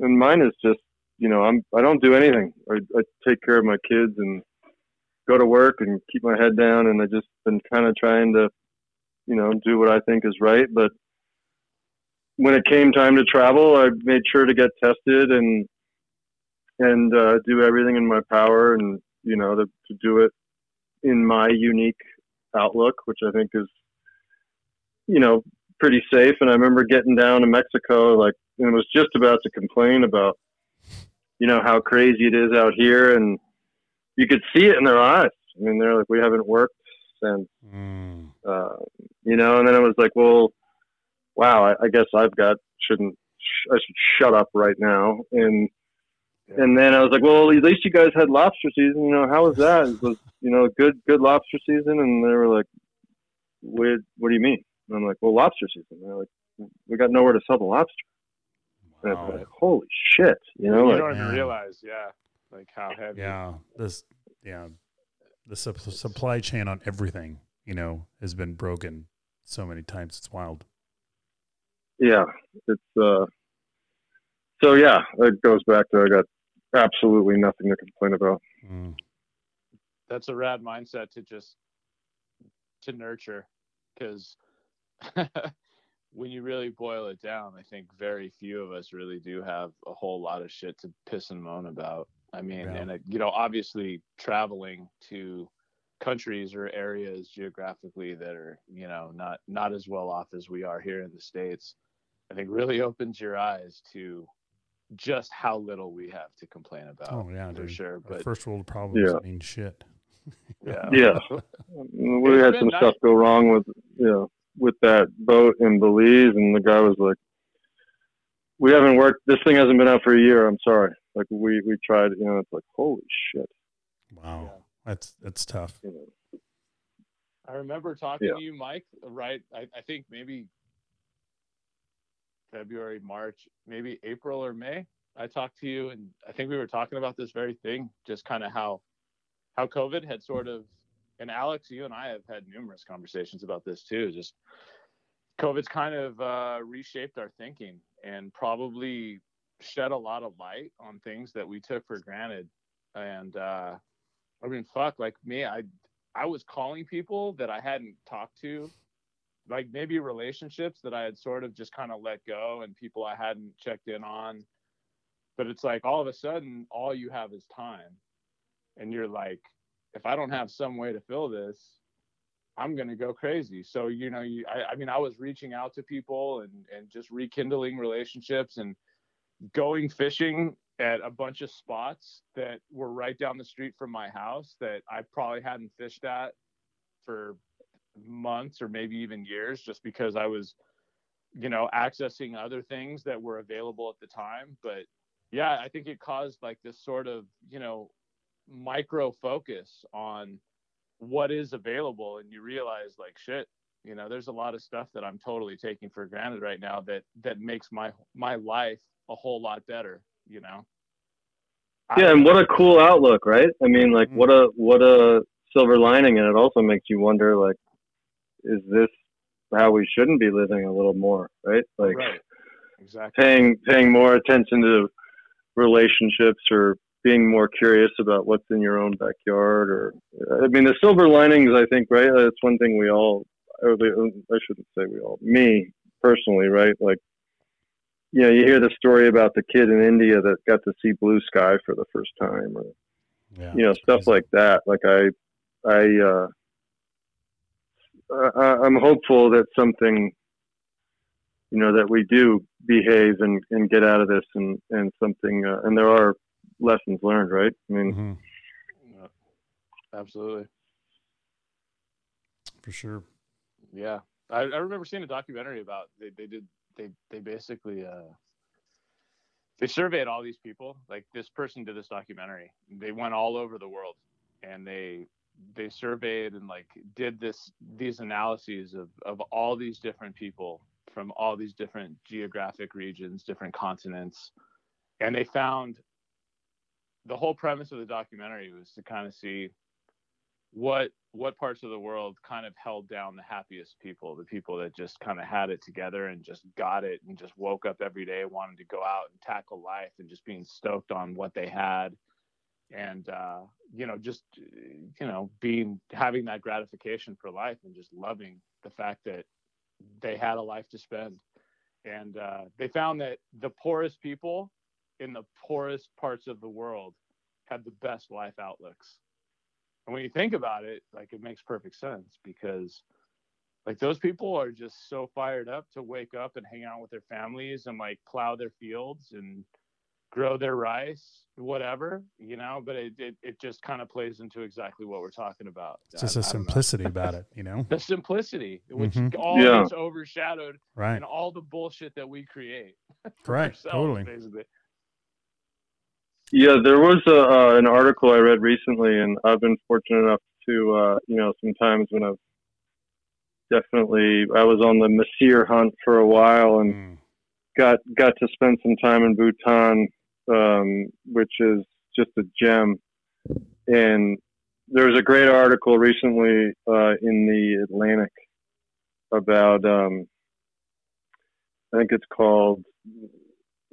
and mine is just you know i'm i don't do anything i, I take care of my kids and go to work and keep my head down, and I just been kind of trying to, you know, do what I think is right. But when it came time to travel, I made sure to get tested and and uh, do everything in my power, and you know, to, to do it in my unique outlook, which I think is, you know, pretty safe. And I remember getting down to Mexico, like, and was just about to complain about, you know, how crazy it is out here, and you could see it in their eyes. I mean, they're like, we haven't worked since, mm. uh, you know, and then it was like, well, wow, I, I guess I've got shouldn't sh- I should shut up right now and. Yeah. And then I was like, "Well, at least you guys had lobster season. You know, how was that? It was you know good good lobster season?" And they were like, "What? What do you mean?" And I'm like, "Well, lobster season." And they're like, "We got nowhere to sell the lobster." Wow. And I like, "Holy shit!" You know, you like, don't even realize, yeah, like how heavy. Yeah, this, yeah, the su- supply chain on everything, you know, has been broken so many times. It's wild. Yeah, it's uh. So yeah, it goes back to I got absolutely nothing to complain about. Mm. That's a rad mindset to just to nurture because when you really boil it down, I think very few of us really do have a whole lot of shit to piss and moan about. I mean, yeah. and it, you know, obviously traveling to countries or areas geographically that are, you know, not not as well off as we are here in the states, I think really opens your eyes to just how little we have to complain about. Oh yeah, for dude. sure. But first world problems yeah. mean shit. yeah, yeah. we had some nice. stuff go wrong with you know with that boat in Belize, and the guy was like, "We haven't worked. This thing hasn't been out for a year. I'm sorry. Like we we tried. You know, it's like holy shit. Wow, yeah. that's that's tough. You know. I remember talking yeah. to you, Mike. Right, I, I think maybe February, March, maybe April or May. I talked to you, and I think we were talking about this very thing, just kind of how how COVID had sort of, and Alex, you and I have had numerous conversations about this too. Just COVID's kind of uh, reshaped our thinking and probably shed a lot of light on things that we took for granted. And uh, I mean, fuck, like me, I I was calling people that I hadn't talked to like maybe relationships that I had sort of just kind of let go and people I hadn't checked in on. But it's like all of a sudden, all you have is time. And you're like, if I don't have some way to fill this, I'm going to go crazy. So, you know, you, I, I mean, I was reaching out to people and, and just rekindling relationships and going fishing at a bunch of spots that were right down the street from my house that I probably hadn't fished at for months or maybe even years just because I was, you know, accessing other things that were available at the time. But yeah, I think it caused like this sort of, you know, micro focus on what is available. And you realize like, shit, you know, there's a lot of stuff that I'm totally taking for granted right now that, that makes my, my life a whole lot better, you know? Yeah. And what a cool outlook, right? I mean, like mm-hmm. what a, what a silver lining. And it also makes you wonder, like, is this how we shouldn't be living a little more, right? Like right. Exactly. paying paying more attention to relationships or being more curious about what's in your own backyard or I mean the silver linings I think right? That's one thing we all I shouldn't say we all me personally right? Like you know you hear the story about the kid in India that got to see blue sky for the first time or yeah, you know stuff crazy. like that. Like I I uh uh, I'm hopeful that something, you know, that we do behave and, and get out of this and, and something, uh, and there are lessons learned, right? I mean, mm-hmm. yeah, absolutely. For sure. Yeah. I, I remember seeing a documentary about, they, they did, they, they basically, uh, they surveyed all these people. Like this person did this documentary. They went all over the world and they they surveyed and like did this these analyses of of all these different people from all these different geographic regions, different continents, and they found the whole premise of the documentary was to kind of see what what parts of the world kind of held down the happiest people, the people that just kind of had it together and just got it and just woke up every day wanting to go out and tackle life and just being stoked on what they had. And uh, you know just you know being having that gratification for life and just loving the fact that they had a life to spend. And uh, they found that the poorest people in the poorest parts of the world had the best life outlooks and when you think about it like it makes perfect sense because like those people are just so fired up to wake up and hang out with their families and like plow their fields and grow their rice, whatever, you know, but it, it, it just kind of plays into exactly what we're talking about. It's just a simplicity about it, you know? The simplicity, which Mhm. all Yeah. gets overshadowed Right. and all the bullshit that we create. for Right. ourselves, Totally. Basically. Yeah, there was a, uh, an article I read recently, and I've been fortunate enough to, uh, you know, sometimes when I've definitely, I was on the Mahseer hunt for a while and Mm. got got to spend some time in Bhutan, um, which is just a gem. And there was a great article recently uh, in the Atlantic about, um, I think it's called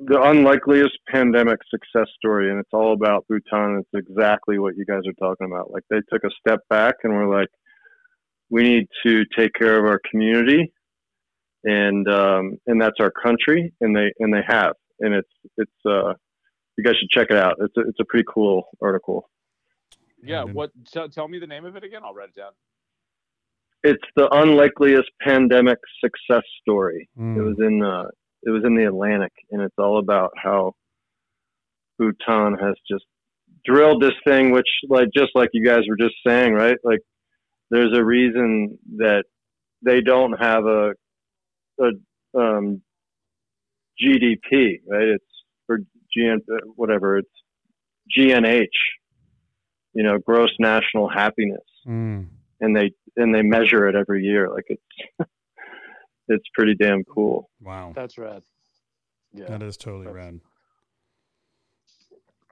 "The Unlikeliest Pandemic Success Story," and it's all about Bhutan. It's exactly what you guys are talking about. Like they took a step back and were like, "We need to take care of our community." and um, and that's our country, and they and they have, and it's it's uh, you guys should check it out. It's a, it's a pretty cool article. Yeah. What? Tell, tell me the name of it again. I'll write it down. It's the unlikeliest pandemic success story. Mm. It was in uh, it was in the Atlantic, and it's all about how Bhutan has just drilled this thing, which like just like you guys were just saying, right? Like there's a reason that they don't have a a um, GDP, right? It's for GN uh, whatever it's GNH, you know, gross national happiness, Mm. and they and they measure it every year. Like it's it's pretty damn cool. Wow. That's rad. Yeah. That is totally That's- rad.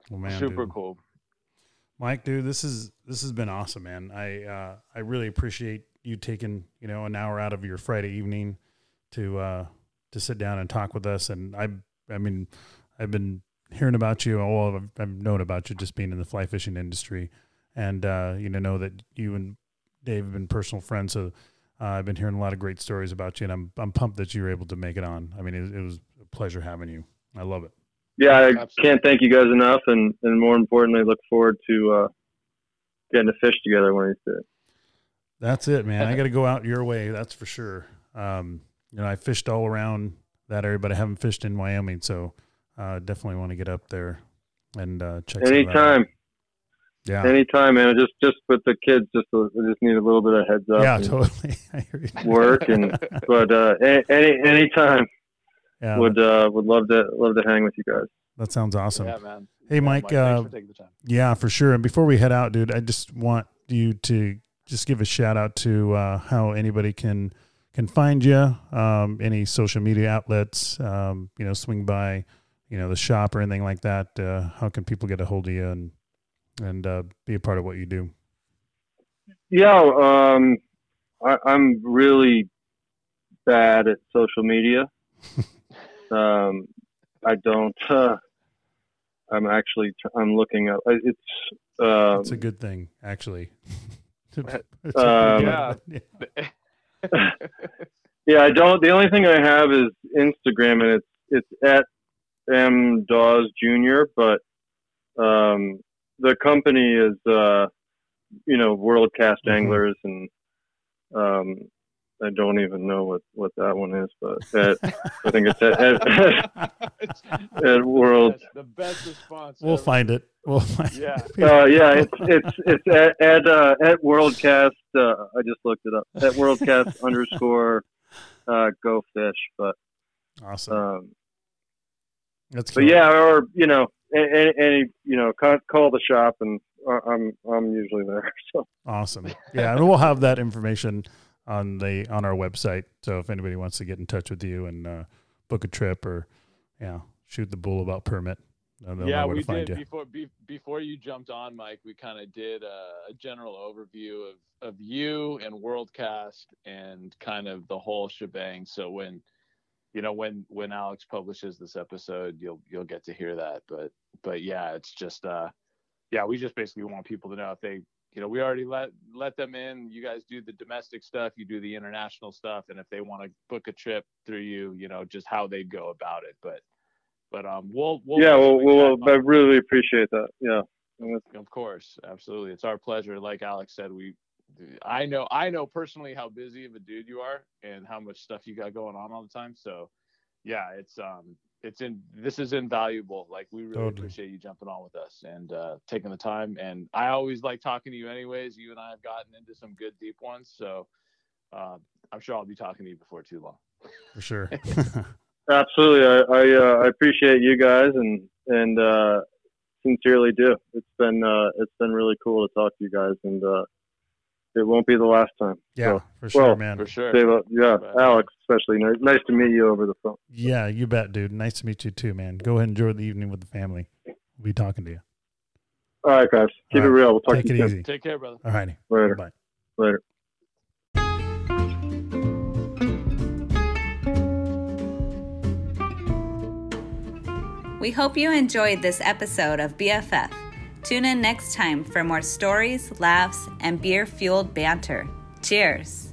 Well, man, Super dude. cool. Mike, dude, this is this has been awesome, man. I uh, I really appreciate you taking you know an hour out of your Friday evening to uh, to sit down and talk with us. And I I mean I've been hearing about you. All I've, I've known about you just being in the fly fishing industry, and uh, you know know that you and Dave have been personal friends. So uh, I've been hearing a lot of great stories about you, and I'm I'm pumped that you were able to make it on. I mean, it, it was a pleasure having you. I love it. Yeah, I Absolutely. can't thank you guys enough, and and more importantly, look forward to uh, getting to fish together one of these days. That's it, man. I got to go out your way. That's for sure. Um, you know, I fished all around that area, but I haven't fished in Wyoming, so uh, definitely want to get up there and uh, check. some of that out. Anytime, Yeah. anytime, man. Just just with the kids, just a, I just need a little bit of heads up. Yeah, totally. I hear you. Work and but uh, a- any time Yeah, would uh, would love to love to hang with you guys. that sounds awesome. Yeah, man. Hey, Yeah, Mike. thanks uh, for the time. Yeah, for sure. And before we head out, dude, I just want you to just give a shout out to uh, how anybody can can find you, um, any social media outlets, um, you know, swing by, you know, the shop or anything like that. Uh, how can people get a hold of you and and uh, be a part of what you do? Yeah, um, I, I'm really bad at social media. um, I don't. Uh, I'm actually. tr- I'm looking up. I- It's. Um, It's a good thing, actually. Um, yeah. yeah, I don't. The only thing I have is Instagram, and it's it's at M Dawes Jr. But um, the company is, uh, you know, WorldCast Mhm. Anglers, and um, I don't even know what what that one is, but at, I think it's at, at, at World. best- the best response. We'll ever. find it. We'll find Yeah. Uh, yeah, it's it's it's at at, uh, at WorldCast. Uh, I just looked it up. At WorldCast underscore uh, Go Fish, but awesome. um, That's but yeah, or you know, any, any you know, call, call the shop, and I- I'm I'm usually there. So Awesome. Yeah, and we'll have that information on the on our website. So if anybody wants to get in touch with you and uh, book a trip or yeah, shoot the bull about permit, uh, they'll yeah, know where we to find did you. before be, before you jumped on, Mike. We kind of did a, a general overview of of you and WorldCast and kind of the whole shebang. So when you know when when Alex publishes this episode, you'll you'll get to hear that. But but yeah, it's just uh yeah, we just basically want people to know if they, you know, we already let let them in. You guys do the domestic stuff, you do the international stuff, and if they want to book a trip through you, you know, just how they'd go about it. But but um, we'll, we'll yeah, well, well, I really appreciate that. Yeah. Of course, absolutely. It's our pleasure. Like Alex said, we I know I know personally how busy of a dude you are and how much stuff you got going on all the time. So yeah, it's um it's in this is invaluable. Like we really Totally. appreciate you jumping on with us and uh taking the time. And I always like talking to you anyways. You and I have gotten into some good deep ones. So uh, I'm sure I'll be talking to you before too long. For sure. Absolutely. I I, uh, I appreciate you guys and and uh, sincerely do. It's been uh, it's been really cool to talk to you guys, and uh, it won't be the last time. yeah, So, for sure, well, man. For sure. Dave, uh, yeah, Alex, especially nice, nice to meet you over the phone. Yeah, you bet, dude. Nice to meet you too, man. Go ahead and enjoy the evening with the family. We'll be talking to you. All right, guys, keep All it right. real. We'll talk Take to it you soon. easy. Take care, brother. All righty. Later. Bye. Later. We hope you enjoyed this episode of BFF. Tune in next time for more stories, laughs, and beer fueled banter. Cheers.